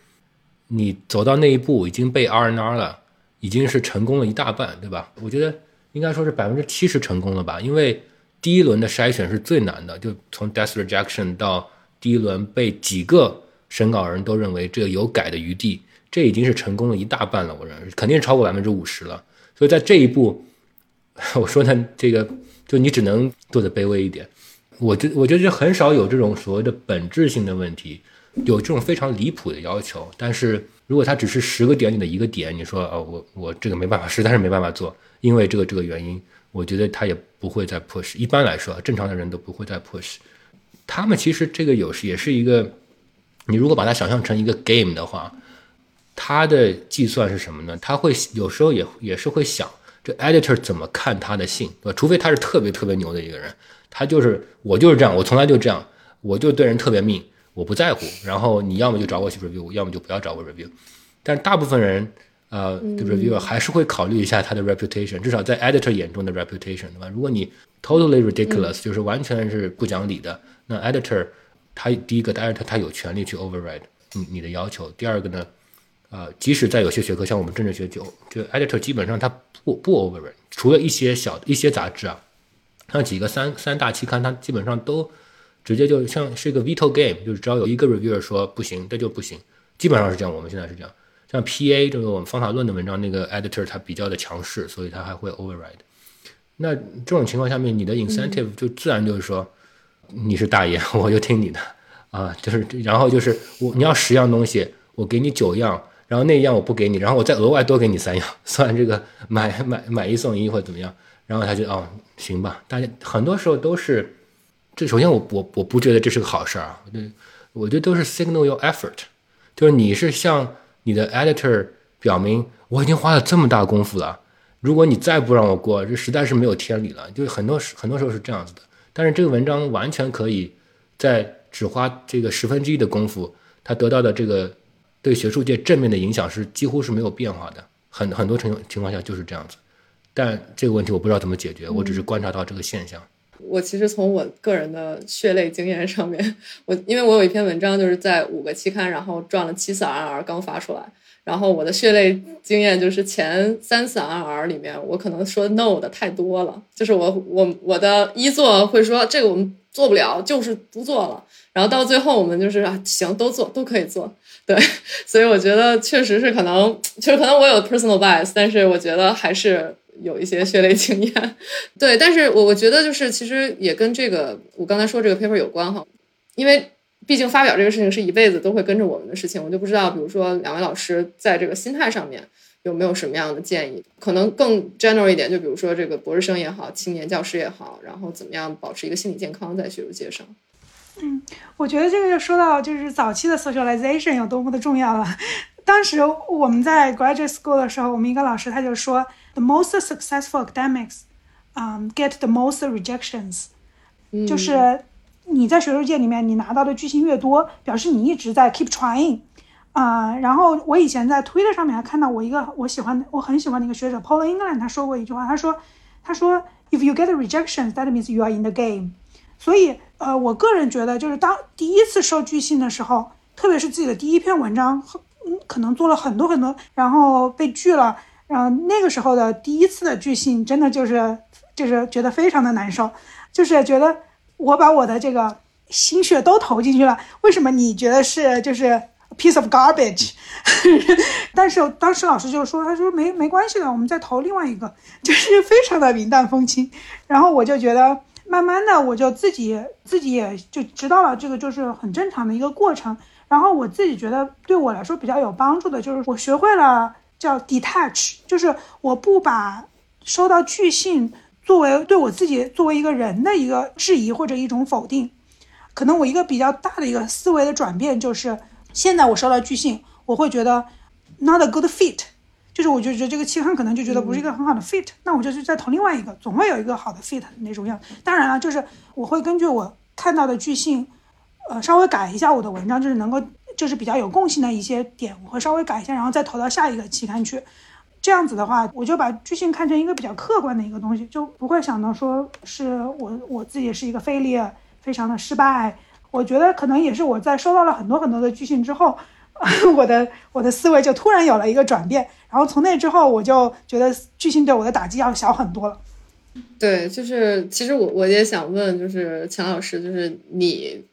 你走到那一步，已经被 R N R 了，已经是成功了一大半，对吧？我觉得应该说是百分之七十成功了吧，因为第一轮的筛选是最难的，就从 death rejection 到第一轮被几个审稿人都认为这有改的余地。这已经是成功了一大半了，我认为肯定是超过百分之五十了。所以在这一步，我说呢，这个就你只能做的卑微一点。我觉我觉得很少有这种所谓的本质性的问题，有这种非常离谱的要求。但是如果它只是十个点里的一个点，你说啊，我我这个没办法，实在是没办法做，因为这个这个原因，我觉得他也不会再 push。一般来说，正常的人都不会再 push。他们其实这个有时也是一个，你如果把它想象成一个 game 的话。他的计算是什么呢？他会有时候也也是会想，这 editor 怎么看他的信，对吧？除非他是特别特别牛的一个人，他就是我就是这样，我从来就这样，我就对人特别命，我不在乎。然后你要么就找我去 review，要么就不要找我 review。但大部分人，呃，reviewer 还是会考虑一下他的 reputation，至少在 editor 眼中的 reputation，对吧？如果你 totally ridiculous，就是完全是不讲理的，那 editor 他第一个，editor 他有权利去 override 你你的要求。第二个呢？呃，即使在有些学科，像我们政治学，就就 editor 基本上他不不 override，除了一些小一些杂志啊，像几个三三大期刊，他基本上都直接就像是一个 veto game，就是只要有一个 reviewer 说不行，这就不行，基本上是这样。我们现在是这样，像 PA 这个我们方法论的文章，那个 editor 他比较的强势，所以他还会 override。那这种情况下面，你的 incentive 就自然就是说，你是大爷，我就听你的啊，就是然后就是我你要十样东西，我给你九样。然后那一样我不给你，然后我再额外多给你三样，算这个买买买一送一或者怎么样，然后他就哦行吧。大家很多时候都是，这首先我我我不觉得这是个好事儿啊，我我觉得都是 signal your effort，就是你是向你的 editor 表明我已经花了这么大功夫了，如果你再不让我过，这实在是没有天理了。就是很多时很多时候是这样子的，但是这个文章完全可以在只花这个十分之一的功夫，他得到的这个。对学术界正面的影响是几乎是没有变化的，很很多情情况下就是这样子。但这个问题我不知道怎么解决，我只是观察到这个现象。我其实从我个人的血泪经验上面，我因为我有一篇文章就是在五个期刊，然后赚了七次 RR 刚发出来，然后我的血泪经验就是前三次 RR 里面，我可能说 no 的太多了，就是我我我的一作会说这个我们做不了，就是不做了，然后到最后我们就是啊行都做都可以做。对，所以我觉得确实是可能，其实可能我有 personal bias，但是我觉得还是有一些血泪经验。对，但是我我觉得就是其实也跟这个我刚才说这个 paper 有关哈，因为毕竟发表这个事情是一辈子都会跟着我们的事情，我就不知道，比如说两位老师在这个心态上面有没有什么样的建议？可能更 general 一点，就比如说这个博士生也好，青年教师也好，然后怎么样保持一个心理健康在学术界上。嗯，我觉得这个就说到就是早期的 socialization 有多么的重要了。当时我们在 graduate school 的时候，我们一个老师他就说，the most successful academics，嗯，get the most rejections，就是你在学术界里面你拿到的巨星越多，表示你一直在 keep trying，啊，然后我以前在 Twitter 上面还看到我一个我喜欢我很喜欢的一个学者 Paul England 他说过一句话，他说他说 if you get rejections，that means you are in the game。所以，呃，我个人觉得，就是当第一次受拒信的时候，特别是自己的第一篇文章，嗯，可能做了很多很多，然后被拒了，然后那个时候的第一次的拒信，真的就是就是觉得非常的难受，就是觉得我把我的这个心血都投进去了，为什么你觉得是就是 piece of garbage？但是当时老师就说，他说没没关系的，我们再投另外一个，就是非常的云淡风轻，然后我就觉得。慢慢的，我就自己自己也就知道了，这个就是很正常的一个过程。然后我自己觉得对我来说比较有帮助的，就是我学会了叫 detach，就是我不把收到拒信作为对我自己作为一个人的一个质疑或者一种否定。可能我一个比较大的一个思维的转变就是，现在我收到拒信，我会觉得 not a good fit。就是我就觉得这个期刊可能就觉得不是一个很好的 fit，那我就去再投另外一个，总会有一个好的 fit 那种样。当然了，就是我会根据我看到的句性，呃，稍微改一下我的文章，就是能够就是比较有共性的一些点，我会稍微改一下，然后再投到下一个期刊去。这样子的话，我就把巨星看成一个比较客观的一个东西，就不会想到说是我我自己是一个 failure，非常的失败。我觉得可能也是我在收到了很多很多的巨星之后，我的我的思维就突然有了一个转变，然后从那之后我就觉得巨星对我的打击要小很多了。对，就是其实我我也想问，就是钱老师，就是你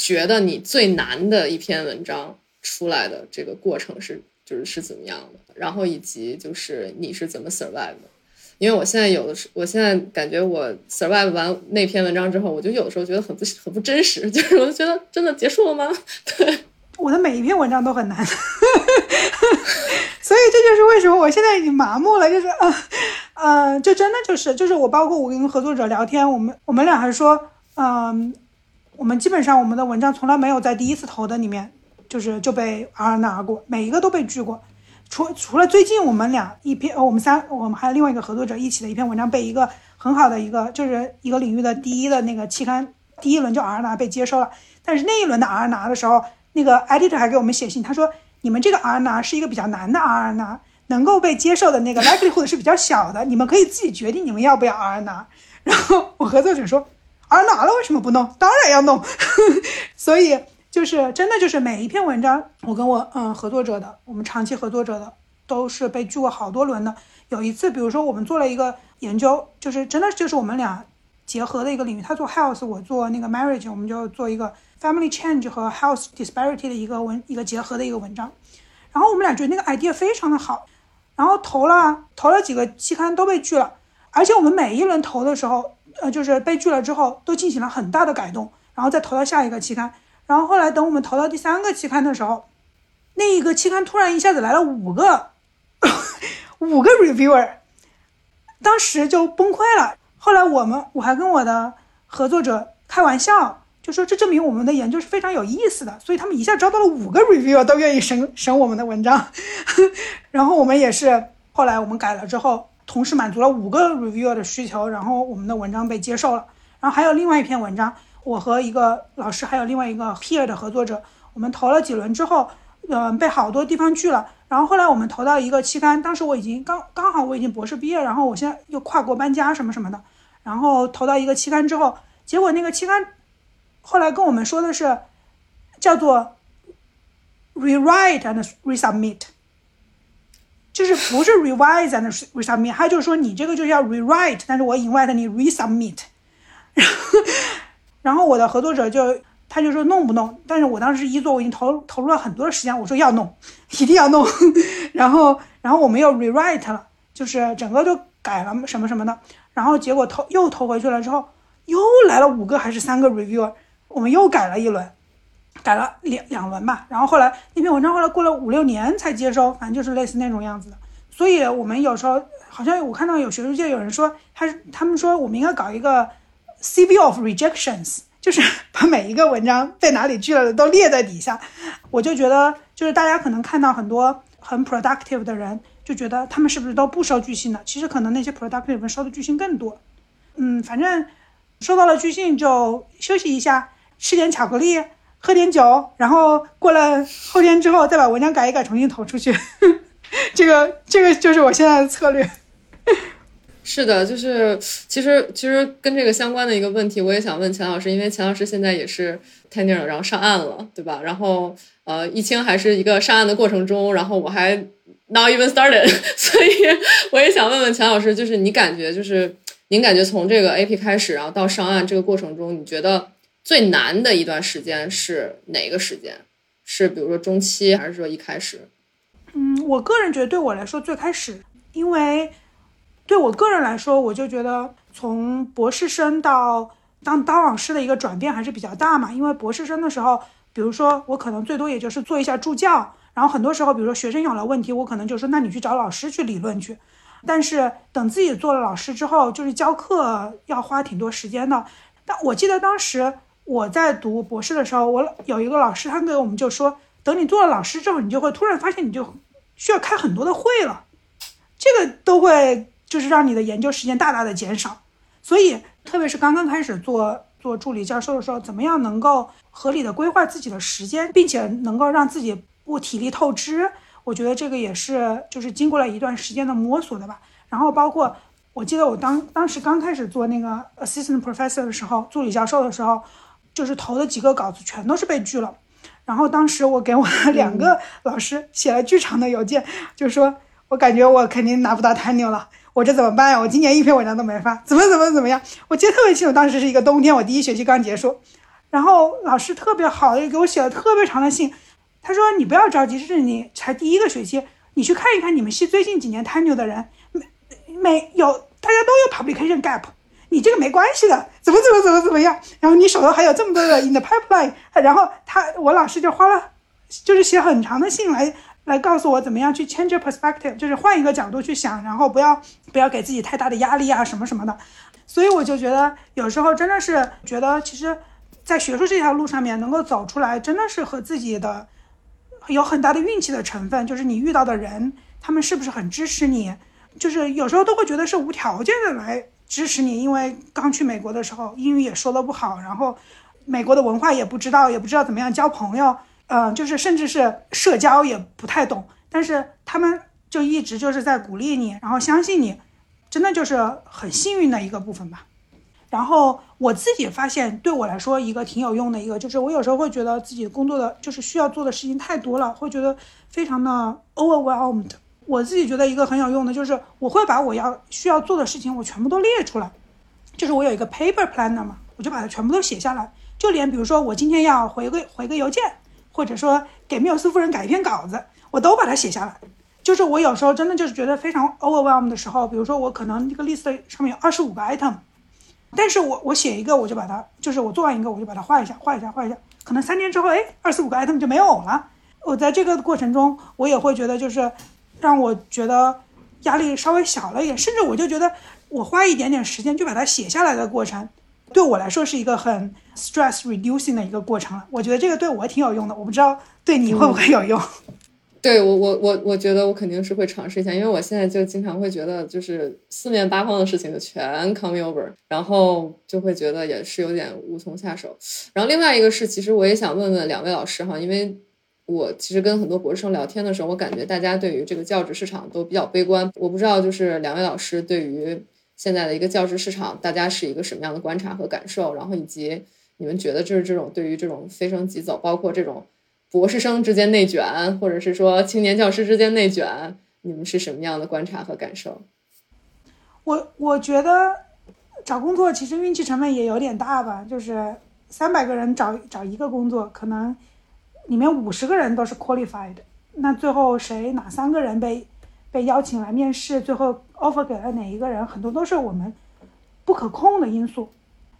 觉得你最难的一篇文章出来的这个过程是就是是怎么样的？然后以及就是你是怎么 survive 的？因为我现在有的时，我现在感觉我 survive 完那篇文章之后，我就有的时候觉得很不很不真实，就是我就觉得真的结束了吗？对，我的每一篇文章都很难，所以这就是为什么我现在已经麻木了，就是呃呃，就真的就是就是我包括我跟合作者聊天，我们我们俩还说，嗯，我们基本上我们的文章从来没有在第一次投的里面就是就被 R 拿过，每一个都被拒过。除除了最近我们俩一篇，我们三，我们还有另外一个合作者一起的一篇文章被一个很好的一个就是一个领域的第一的那个期刊第一轮就 R 拿被接收了，但是那一轮的 R 拿的时候，那个 editor 还给我们写信，他说你们这个 R 拿是一个比较难的 R 拿，能够被接受的那个 likelihood 是比较小的，你们可以自己决定你们要不要 R 拿。然后我合作者说而拿了为什么不弄？当然要弄，所以。就是真的，就是每一篇文章，我跟我嗯合作者的，我们长期合作者的，都是被拒过好多轮的。有一次，比如说我们做了一个研究，就是真的就是我们俩结合的一个领域，他做 health，我做那个 marriage，我们就做一个 family change 和 health disparity 的一个文一个结合的一个文章。然后我们俩觉得那个 idea 非常的好，然后投了投了几个期刊都被拒了，而且我们每一轮投的时候，呃，就是被拒了之后都进行了很大的改动，然后再投到下一个期刊。然后后来等我们投到第三个期刊的时候，那一个期刊突然一下子来了五个，五个 reviewer，当时就崩溃了。后来我们我还跟我的合作者开玩笑，就说这证明我们的研究是非常有意思的，所以他们一下招到了五个 reviewer 都愿意审审我们的文章。然后我们也是后来我们改了之后，同时满足了五个 reviewer 的需求，然后我们的文章被接受了。然后还有另外一篇文章。我和一个老师，还有另外一个 peer 的合作者，我们投了几轮之后，嗯，被好多地方拒了。然后后来我们投到一个期刊，当时我已经刚刚好我已经博士毕业，然后我现在又跨国搬家什么什么的，然后投到一个期刊之后，结果那个期刊后来跟我们说的是叫做 rewrite and resubmit，就是不是 revise and resubmit，他就是说你这个就叫 rewrite，但是我 invite 你 resubmit，然后。然后我的合作者就他就说弄不弄，但是我当时一做我已经投投入了很多的时间，我说要弄，一定要弄。然后然后我们又 rewrite 了，就是整个就改了什么什么的。然后结果投又投回去了之后，又来了五个还是三个 reviewer，我们又改了一轮，改了两两轮吧。然后后来那篇文章后来过了五六年才接收，反正就是类似那种样子的。所以我们有时候好像我看到有学术界有人说，他他们说我们应该搞一个。CV of rejections 就是 把每一个文章被哪里拒了的都列在底下，我就觉得就是大家可能看到很多很 productive 的人，就觉得他们是不是都不收拒信的？其实可能那些 productive 收的拒信更多。嗯，反正收到了拒信就休息一下，吃点巧克力，喝点酒，然后过了后天之后再把文章改一改，重新投出去。这个这个就是我现在的策略。是的，就是其实其实跟这个相关的一个问题，我也想问钱老师，因为钱老师现在也是 tenure，然后上岸了，对吧？然后呃，易清还是一个上岸的过程中，然后我还 not even started，所以我也想问问钱老师，就是你感觉就是您感觉从这个 AP 开始，然后到上岸这个过程中，你觉得最难的一段时间是哪个时间？是比如说中期，还是说一开始？嗯，我个人觉得对我来说最开始，因为。对我个人来说，我就觉得从博士生到当当老师的一个转变还是比较大嘛。因为博士生的时候，比如说我可能最多也就是做一下助教，然后很多时候，比如说学生有了问题，我可能就说那你去找老师去理论去。但是等自己做了老师之后，就是教课要花挺多时间的。但我记得当时我在读博士的时候，我有一个老师，他给我们就说，等你做了老师之后，你就会突然发现你就需要开很多的会了，这个都会。就是让你的研究时间大大的减少，所以特别是刚刚开始做做助理教授的时候，怎么样能够合理的规划自己的时间，并且能够让自己不体力透支？我觉得这个也是就是经过了一段时间的摸索的吧。然后包括我记得我当当时刚开始做那个 assistant professor 的时候，助理教授的时候，就是投的几个稿子全都是被拒了。然后当时我给我两个老师写了巨长的邮件，就说我感觉我肯定拿不到 tenure 了，我这怎么办呀？我今年一篇文章都没发，怎么怎么怎么样？我记得特别清楚，当时是一个冬天，我第一学期刚结束，然后老师特别好的给我写了特别长的信，他说你不要着急，这是你才第一个学期，你去看一看你们系最近几年 tenure 的人，没没有大家都有 publication gap。你这个没关系的，怎么怎么怎么怎么样？然后你手头还有这么多的 in the pipeline，然后他我老师就花了，就是写很长的信来来告诉我怎么样去 change perspective，就是换一个角度去想，然后不要不要给自己太大的压力啊什么什么的。所以我就觉得有时候真的是觉得，其实，在学术这条路上面能够走出来，真的是和自己的有很大的运气的成分，就是你遇到的人，他们是不是很支持你，就是有时候都会觉得是无条件的来。支持你，因为刚去美国的时候英语也说的不好，然后美国的文化也不知道，也不知道怎么样交朋友，呃，就是甚至是社交也不太懂。但是他们就一直就是在鼓励你，然后相信你，真的就是很幸运的一个部分吧。然后我自己发现，对我来说一个挺有用的一个，就是我有时候会觉得自己工作的就是需要做的事情太多了，会觉得非常的 overwhelmed。我自己觉得一个很有用的，就是我会把我要需要做的事情，我全部都列出来，就是我有一个 paper planner 嘛，我就把它全部都写下来，就连比如说我今天要回个回个邮件，或者说给缪斯夫人改一篇稿子，我都把它写下来。就是我有时候真的就是觉得非常 overwhelm 的时候，比如说我可能这个 list 上面有二十五个 item，但是我我写一个我就把它，就是我做完一个我就把它画一下，画一下，画一下，可能三天之后，哎，二十五个 item 就没有了。我在这个过程中，我也会觉得就是。让我觉得压力稍微小了一点，甚至我就觉得我花一点点时间就把它写下来的过程，对我来说是一个很 stress reducing 的一个过程了。我觉得这个对我挺有用的，我不知道对你会不会有用。对我，我我我觉得我肯定是会尝试一下，因为我现在就经常会觉得，就是四面八方的事情就全 come over，然后就会觉得也是有点无从下手。然后另外一个是，其实我也想问问两位老师哈，因为。我其实跟很多博士生聊天的时候，我感觉大家对于这个教职市场都比较悲观。我不知道，就是两位老师对于现在的一个教职市场，大家是一个什么样的观察和感受？然后以及你们觉得就是这种对于这种飞升即走，包括这种博士生之间内卷，或者是说青年教师之间内卷，你们是什么样的观察和感受？我我觉得找工作其实运气成分也有点大吧，就是三百个人找找一个工作，可能。里面五十个人都是 qualified，那最后谁哪三个人被被邀请来面试，最后 offer 给了哪一个人，很多都是我们不可控的因素。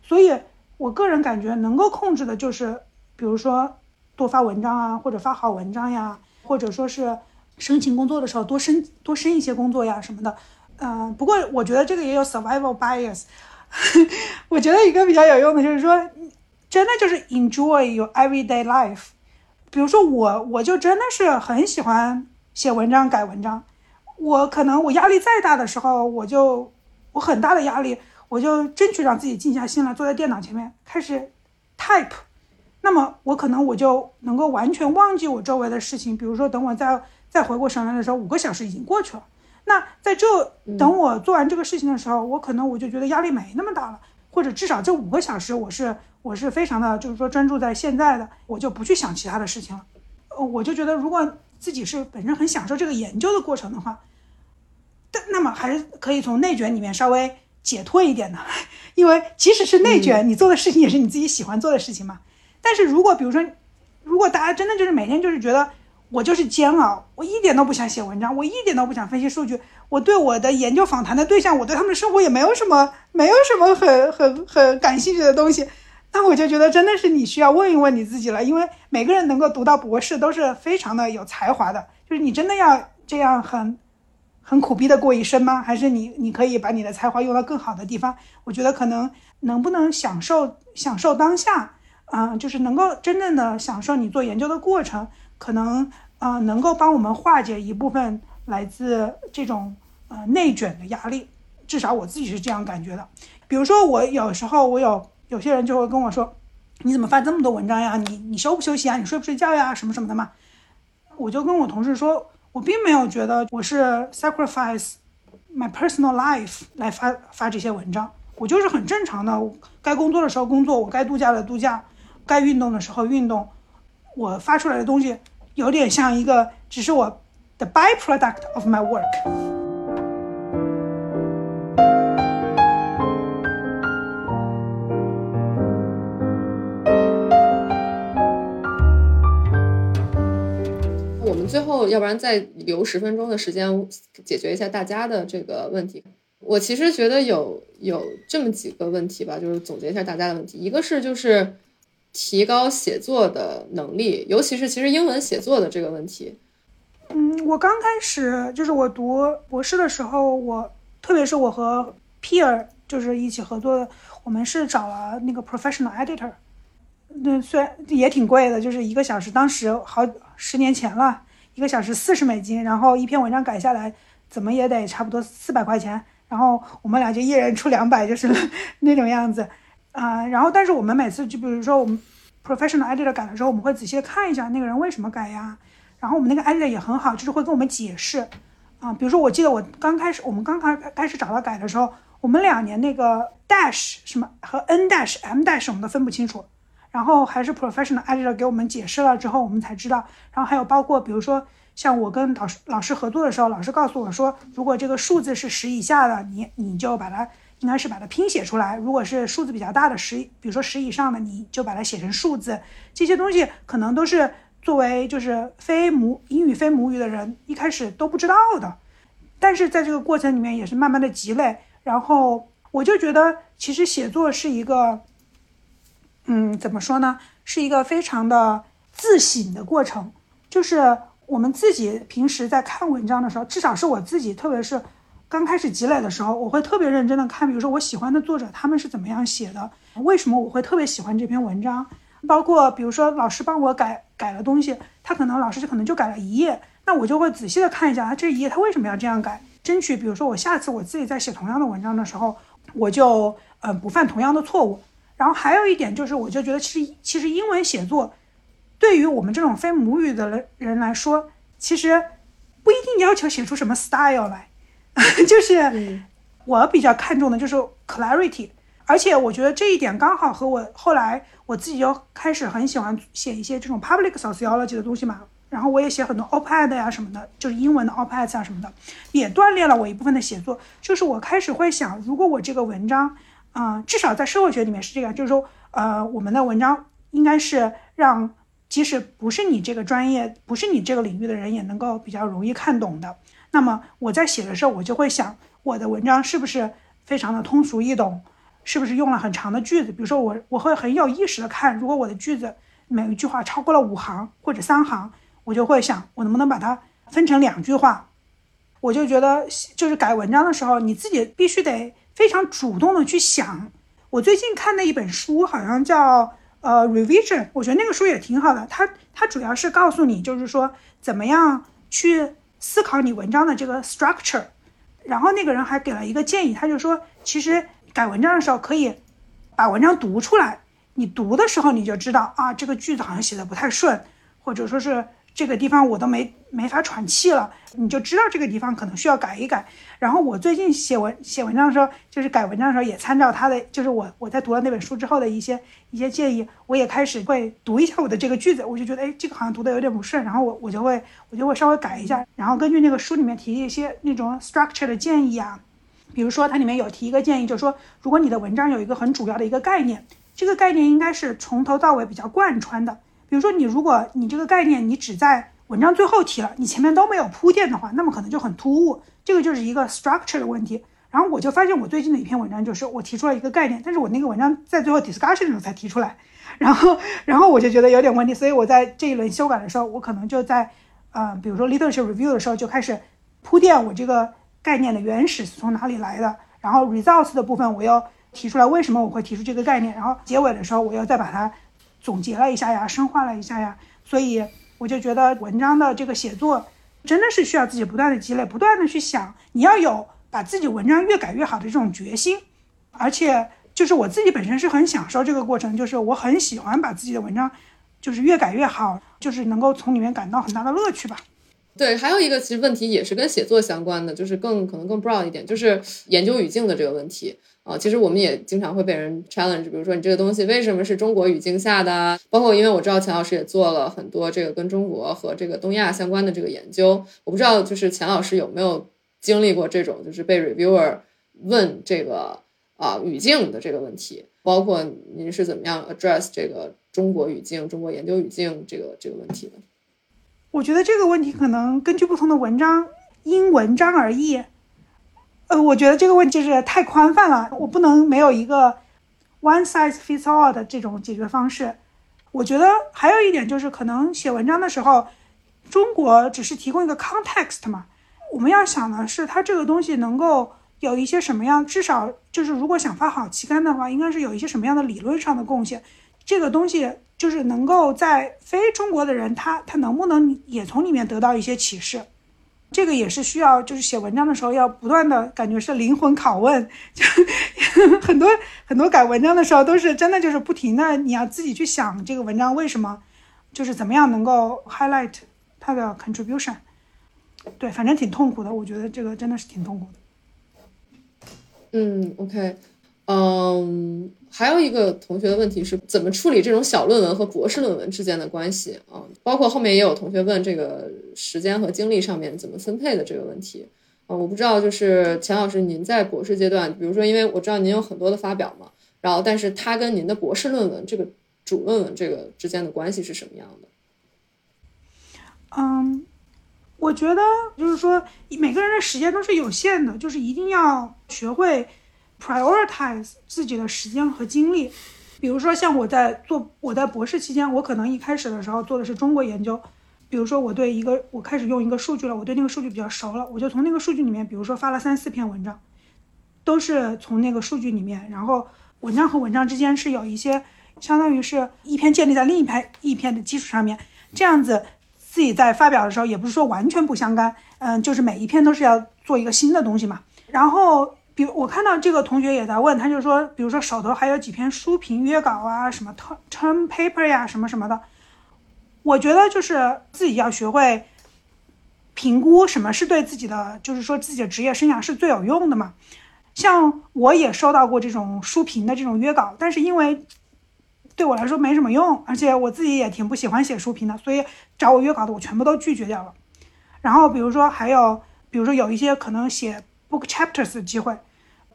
所以我个人感觉能够控制的就是，比如说多发文章啊，或者发好文章呀，或者说是申请工作的时候多申多申一些工作呀什么的。嗯，不过我觉得这个也有 survival bias。我觉得一个比较有用的就是说，真的就是 enjoy your everyday life。比如说我，我就真的是很喜欢写文章、改文章。我可能我压力再大的时候，我就我很大的压力，我就争取让自己静下心来，坐在电脑前面开始 type。那么我可能我就能够完全忘记我周围的事情。比如说，等我再再回过神来的时候，五个小时已经过去了。那在这等我做完这个事情的时候，我可能我就觉得压力没那么大了，或者至少这五个小时我是。我是非常的，就是说专注在现在的，我就不去想其他的事情了。呃，我就觉得，如果自己是本身很享受这个研究的过程的话，但那么还是可以从内卷里面稍微解脱一点的，因为即使是内卷，你做的事情也是你自己喜欢做的事情嘛。但是如果比如说，如果大家真的就是每天就是觉得我就是煎熬，我一点都不想写文章，我一点都不想分析数据，我对我的研究访谈的对象，我对他们的生活也没有什么，没有什么很很很感兴趣的东西。那我就觉得真的是你需要问一问你自己了，因为每个人能够读到博士都是非常的有才华的，就是你真的要这样很，很苦逼的过一生吗？还是你你可以把你的才华用到更好的地方？我觉得可能能不能享受享受当下，啊，就是能够真正的享受你做研究的过程，可能啊能够帮我们化解一部分来自这种呃内卷的压力，至少我自己是这样感觉的。比如说我有时候我有。有些人就会跟我说：“你怎么发这么多文章呀？你你休不休息啊？你睡不睡觉呀？什么什么的嘛？”我就跟我同事说：“我并没有觉得我是 sacrifice my personal life 来发发这些文章，我就是很正常的，该工作的时候工作，我该度假的度假，该运动的时候运动，我发出来的东西有点像一个，只是我的 byproduct of my work。最后，要不然再留十分钟的时间解决一下大家的这个问题。我其实觉得有有这么几个问题吧，就是总结一下大家的问题。一个是就是提高写作的能力，尤其是其实英文写作的这个问题。嗯，我刚开始就是我读博士的时候，我特别是我和 peer 就是一起合作的，我们是找了那个 professional editor。那虽然也挺贵的，就是一个小时，当时好十年前了。一个小时四十美金，然后一篇文章改下来，怎么也得差不多四百块钱。然后我们俩就一人出两百，就是 那种样子，啊，然后但是我们每次就比如说我们 professional editor 改的时候，我们会仔细的看一下那个人为什么改呀。然后我们那个 editor 也很好，就是会跟我们解释，啊，比如说我记得我刚开始我们刚开开始找他改的时候，我们两年那个 dash 什么和 n dash m dash 我们都分不清楚。然后还是 professional editor 给我们解释了之后，我们才知道。然后还有包括，比如说像我跟老师老师合作的时候，老师告诉我说，如果这个数字是十以下的，你你就把它应该是把它拼写出来；如果是数字比较大的十，比如说十以上的，你就把它写成数字。这些东西可能都是作为就是非母英语非母语的人一开始都不知道的，但是在这个过程里面也是慢慢的积累。然后我就觉得，其实写作是一个。嗯，怎么说呢？是一个非常的自省的过程，就是我们自己平时在看文章的时候，至少是我自己，特别是刚开始积累的时候，我会特别认真的看，比如说我喜欢的作者他们是怎么样写的，为什么我会特别喜欢这篇文章，包括比如说老师帮我改改了东西，他可能老师就可能就改了一页，那我就会仔细的看一下他这一页他为什么要这样改，争取比如说我下次我自己在写同样的文章的时候，我就嗯不犯同样的错误。然后还有一点就是，我就觉得其实其实英文写作，对于我们这种非母语的人人来说，其实不一定要求写出什么 style 来，就是我比较看重的就是 clarity。而且我觉得这一点刚好和我后来我自己又开始很喜欢写一些这种 public sociology 的东西嘛，然后我也写很多 op-ed 呀什么的，就是英文的 op-ed 啊什么的，也锻炼了我一部分的写作。就是我开始会想，如果我这个文章。啊，至少在社会学里面是这样，就是说，呃，我们的文章应该是让即使不是你这个专业、不是你这个领域的人也能够比较容易看懂的。那么我在写的时候，我就会想，我的文章是不是非常的通俗易懂，是不是用了很长的句子？比如说我我会很有意识的看，如果我的句子每一句话超过了五行或者三行，我就会想，我能不能把它分成两句话？我就觉得，就是改文章的时候，你自己必须得。非常主动的去想，我最近看的一本书好像叫呃 revision，我觉得那个书也挺好的。它它主要是告诉你，就是说怎么样去思考你文章的这个 structure。然后那个人还给了一个建议，他就说，其实改文章的时候可以把文章读出来，你读的时候你就知道啊，这个句子好像写的不太顺，或者说是。这个地方我都没没法喘气了，你就知道这个地方可能需要改一改。然后我最近写文写文章的时候，就是改文章的时候也参照他的，就是我我在读了那本书之后的一些一些建议，我也开始会读一下我的这个句子，我就觉得哎，这个好像读的有点不顺，然后我我就会我就会稍微改一下，然后根据那个书里面提一些那种 structure 的建议啊，比如说它里面有提一个建议，就是说如果你的文章有一个很主要的一个概念，这个概念应该是从头到尾比较贯穿的。比如说，你如果你这个概念你只在文章最后提了，你前面都没有铺垫的话，那么可能就很突兀。这个就是一个 structure 的问题。然后我就发现，我最近的一篇文章就是我提出了一个概念，但是我那个文章在最后 discussion 的时候才提出来，然后然后我就觉得有点问题，所以我在这一轮修改的时候，我可能就在呃，比如说 literature review 的时候就开始铺垫我这个概念的原始是从哪里来的，然后 results 的部分我又提出来为什么我会提出这个概念，然后结尾的时候我又再把它。总结了一下呀，深化了一下呀，所以我就觉得文章的这个写作真的是需要自己不断的积累，不断的去想，你要有把自己文章越改越好的这种决心，而且就是我自己本身是很享受这个过程，就是我很喜欢把自己的文章就是越改越好，就是能够从里面感到很大的乐趣吧。对，还有一个其实问题也是跟写作相关的，就是更可能更 broad 一点，就是研究语境的这个问题啊。其实我们也经常会被人 challenge，比如说你这个东西为什么是中国语境下的？包括因为我知道钱老师也做了很多这个跟中国和这个东亚相关的这个研究，我不知道就是钱老师有没有经历过这种就是被 reviewer 问这个啊语境的这个问题，包括您是怎么样 address 这个中国语境、中国研究语境这个这个问题的？我觉得这个问题可能根据不同的文章因文章而异。呃，我觉得这个问题是太宽泛了，我不能没有一个 one size fits all 的这种解决方式。我觉得还有一点就是，可能写文章的时候，中国只是提供一个 context 嘛，我们要想的是它这个东西能够有一些什么样，至少就是如果想发好期刊的话，应该是有一些什么样的理论上的贡献，这个东西。就是能够在非中国的人，他他能不能也从里面得到一些启示？这个也是需要，就是写文章的时候要不断的感觉是灵魂拷问，就 很多很多改文章的时候都是真的就是不停的，你要自己去想这个文章为什么，就是怎么样能够 highlight 它的 contribution。对，反正挺痛苦的，我觉得这个真的是挺痛苦的。嗯，OK，嗯。还有一个同学的问题是怎么处理这种小论文和博士论文之间的关系啊？包括后面也有同学问这个时间和精力上面怎么分配的这个问题啊？我不知道，就是钱老师，您在博士阶段，比如说，因为我知道您有很多的发表嘛，然后但是它跟您的博士论文这个主论文这个之间的关系是什么样的？嗯，我觉得就是说每个人的时间都是有限的，就是一定要学会。Prioritize 自己的时间和精力，比如说像我在做我在博士期间，我可能一开始的时候做的是中国研究，比如说我对一个我开始用一个数据了，我对那个数据比较熟了，我就从那个数据里面，比如说发了三四篇文章，都是从那个数据里面，然后文章和文章之间是有一些，相当于是一篇建立在另一篇一篇的基础上面，这样子自己在发表的时候也不是说完全不相干，嗯，就是每一篇都是要做一个新的东西嘛，然后。比如我看到这个同学也在问，他就说，比如说手头还有几篇书评约稿啊，什么 term paper 呀，什么什么的。我觉得就是自己要学会评估什么是对自己的，就是说自己的职业生涯是最有用的嘛。像我也收到过这种书评的这种约稿，但是因为对我来说没什么用，而且我自己也挺不喜欢写书评的，所以找我约稿的我全部都拒绝掉了。然后比如说还有，比如说有一些可能写。book chapters 的机会，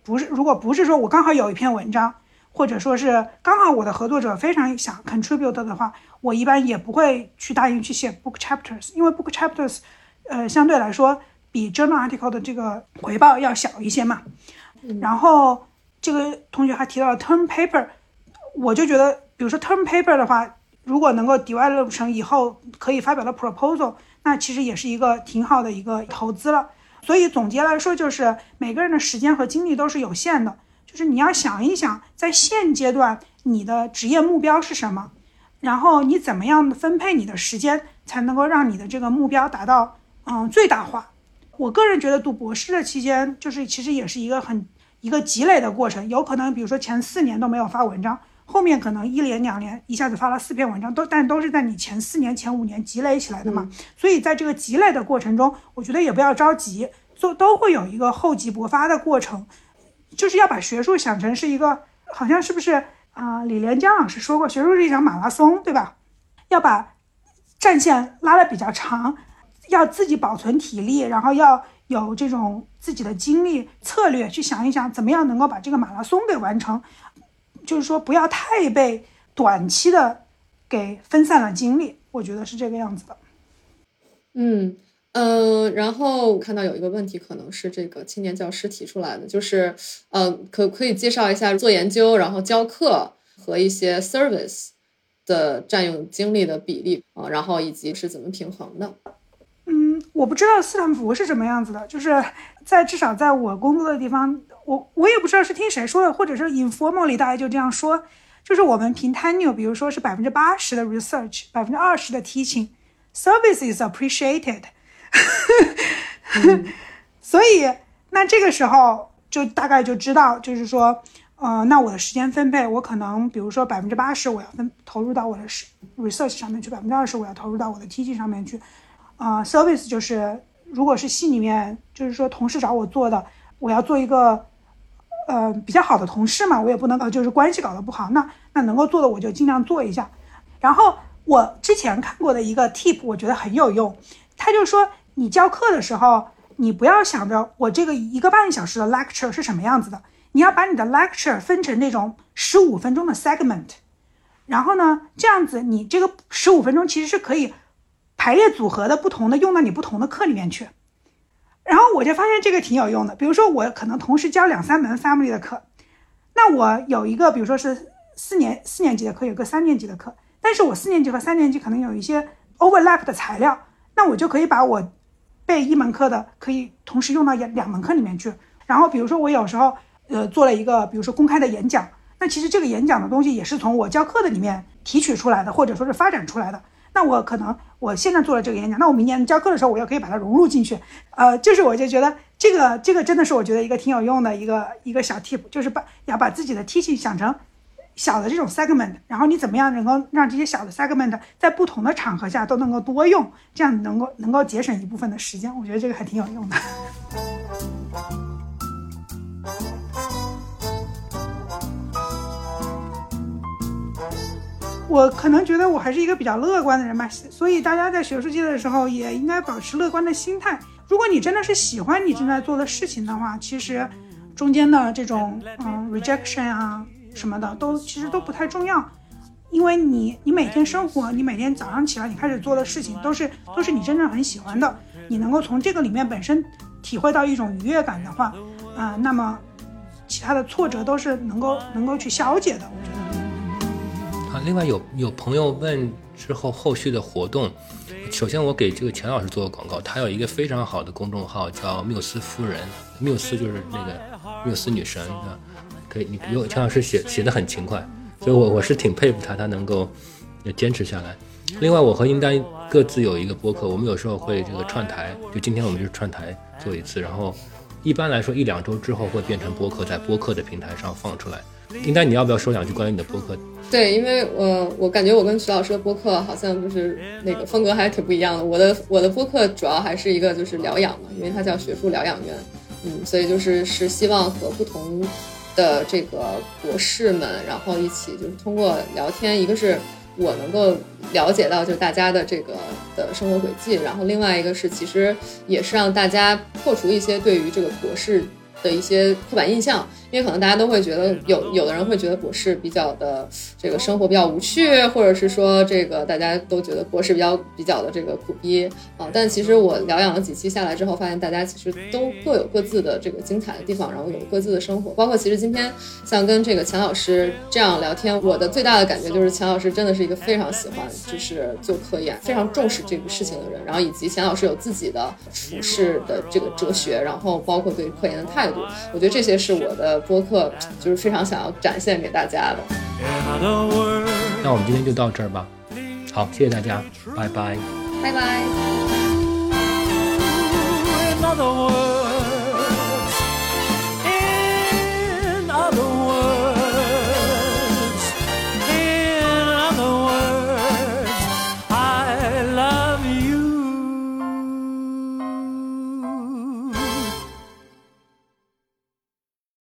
不是，如果不是说我刚好有一篇文章，或者说是刚好我的合作者非常想 contribute 的话，我一般也不会去答应去写 book chapters，因为 book chapters，呃，相对来说比 journal article 的这个回报要小一些嘛。然后这个同学还提到了 term paper，我就觉得，比如说 term paper 的话，如果能够 develop 成以后可以发表的 proposal，那其实也是一个挺好的一个投资了。所以总结来说，就是每个人的时间和精力都是有限的。就是你要想一想，在现阶段你的职业目标是什么，然后你怎么样分配你的时间，才能够让你的这个目标达到嗯最大化。我个人觉得读博士的期间，就是其实也是一个很一个积累的过程，有可能比如说前四年都没有发文章。后面可能一连两年一下子发了四篇文章，都但都是在你前四年、前五年积累起来的嘛。所以在这个积累的过程中，我觉得也不要着急，都都会有一个厚积薄发的过程。就是要把学术想成是一个，好像是不是啊？李连江老师说过，学术是一场马拉松，对吧？要把战线拉的比较长，要自己保存体力，然后要有这种自己的精力策略去想一想，怎么样能够把这个马拉松给完成。就是说，不要太被短期的给分散了精力，我觉得是这个样子的。嗯嗯，然后看到有一个问题，可能是这个青年教师提出来的，就是呃，可可以介绍一下做研究，然后教课和一些 service 的占用精力的比例啊，然后以及是怎么平衡的。嗯，我不知道斯坦福是什么样子的，就是在至少在我工作的地方。我我也不知道是听谁说的，或者是 informally 大家就这样说，就是我们凭 tenure，比如说是百分之八十的 research，百分之二十的 teaching，service is appreciated，所以那这个时候就大概就知道，就是说，呃，那我的时间分配，我可能比如说百分之八十我要分投入到我的 research 上面去，百分之二十我要投入到我的 teaching 上面去，啊、service 就是如果是系里面就是说同事找我做的，我要做一个呃比较好的同事嘛，我也不能呃就是关系搞得不好，那那能够做的我就尽量做一下。然后我之前看过的一个 tip，我觉得很有用，他就说你教课的时候，你不要想着我这个一个半小时的 lecture 是什么样子的，你要把你的 lecture 分成那种十五分钟的 segment，然后呢，这样子你这个十五分钟其实是可以排列组合的，不同的用到你不同的课里面去。然后我就发现这个挺有用的，比如说我可能同时教两三门 family 的课，那我有一个比如说是四年四年级的课，有个三年级的课，但是我四年级和三年级可能有一些 overlap 的材料，那我就可以把我背一门课的可以同时用到两两门课里面去。然后比如说我有时候呃做了一个比如说公开的演讲，那其实这个演讲的东西也是从我教课的里面提取出来的，或者说是发展出来的。那我可能我现在做了这个演讲，那我明年教课的时候，我又可以把它融入进去。呃，就是我就觉得这个这个真的是我觉得一个挺有用的一个一个小 tip，就是把要把自己的 teaching 想成小的这种 segment，然后你怎么样能够让这些小的 segment 在不同的场合下都能够多用，这样能够能够节省一部分的时间，我觉得这个还挺有用的。我可能觉得我还是一个比较乐观的人吧，所以大家在学术界的时候也应该保持乐观的心态。如果你真的是喜欢你正在做的事情的话，其实中间的这种嗯 rejection 啊什么的都其实都不太重要，因为你你每天生活，你每天早上起来你开始做的事情都是都是你真正很喜欢的，你能够从这个里面本身体会到一种愉悦感的话，啊、那么其他的挫折都是能够能够去消解的，我觉得。另外有有朋友问之后后续的活动，首先我给这个钱老师做个广告，他有一个非常好的公众号叫缪斯夫人，缪斯就是那个缪斯女神啊，可以，你有钱老师写写的很勤快，所以我我是挺佩服他，他能够坚持下来。另外，我和英丹各自有一个播客，我们有时候会这个串台，就今天我们就是串台做一次，然后一般来说一两周之后会变成播客，在播客的平台上放出来。应丹，你要不要说两句关于你的播客？对，因为我我感觉我跟徐老师的播客好像就是那个风格还是挺不一样的。我的我的播客主要还是一个就是疗养嘛，因为它叫学术疗养院，嗯，所以就是是希望和不同的这个博士们，然后一起就是通过聊天，一个是我能够了解到就大家的这个的生活轨迹，然后另外一个是其实也是让大家破除一些对于这个博士。的一些刻板印象，因为可能大家都会觉得有有的人会觉得博士比较的这个生活比较无趣，或者是说这个大家都觉得博士比较比较的这个苦逼啊。但其实我疗养了几期下来之后，发现大家其实都各有各自的这个精彩的地方，然后有各自的生活。包括其实今天像跟这个钱老师这样聊天，我的最大的感觉就是钱老师真的是一个非常喜欢就是做科研、非常重视这个事情的人，然后以及钱老师有自己的处事的这个哲学，然后包括对科研的态度。我觉得这些是我的播客，就是非常想要展现给大家的。那我们今天就到这儿吧。好，谢谢大家，拜拜。拜拜。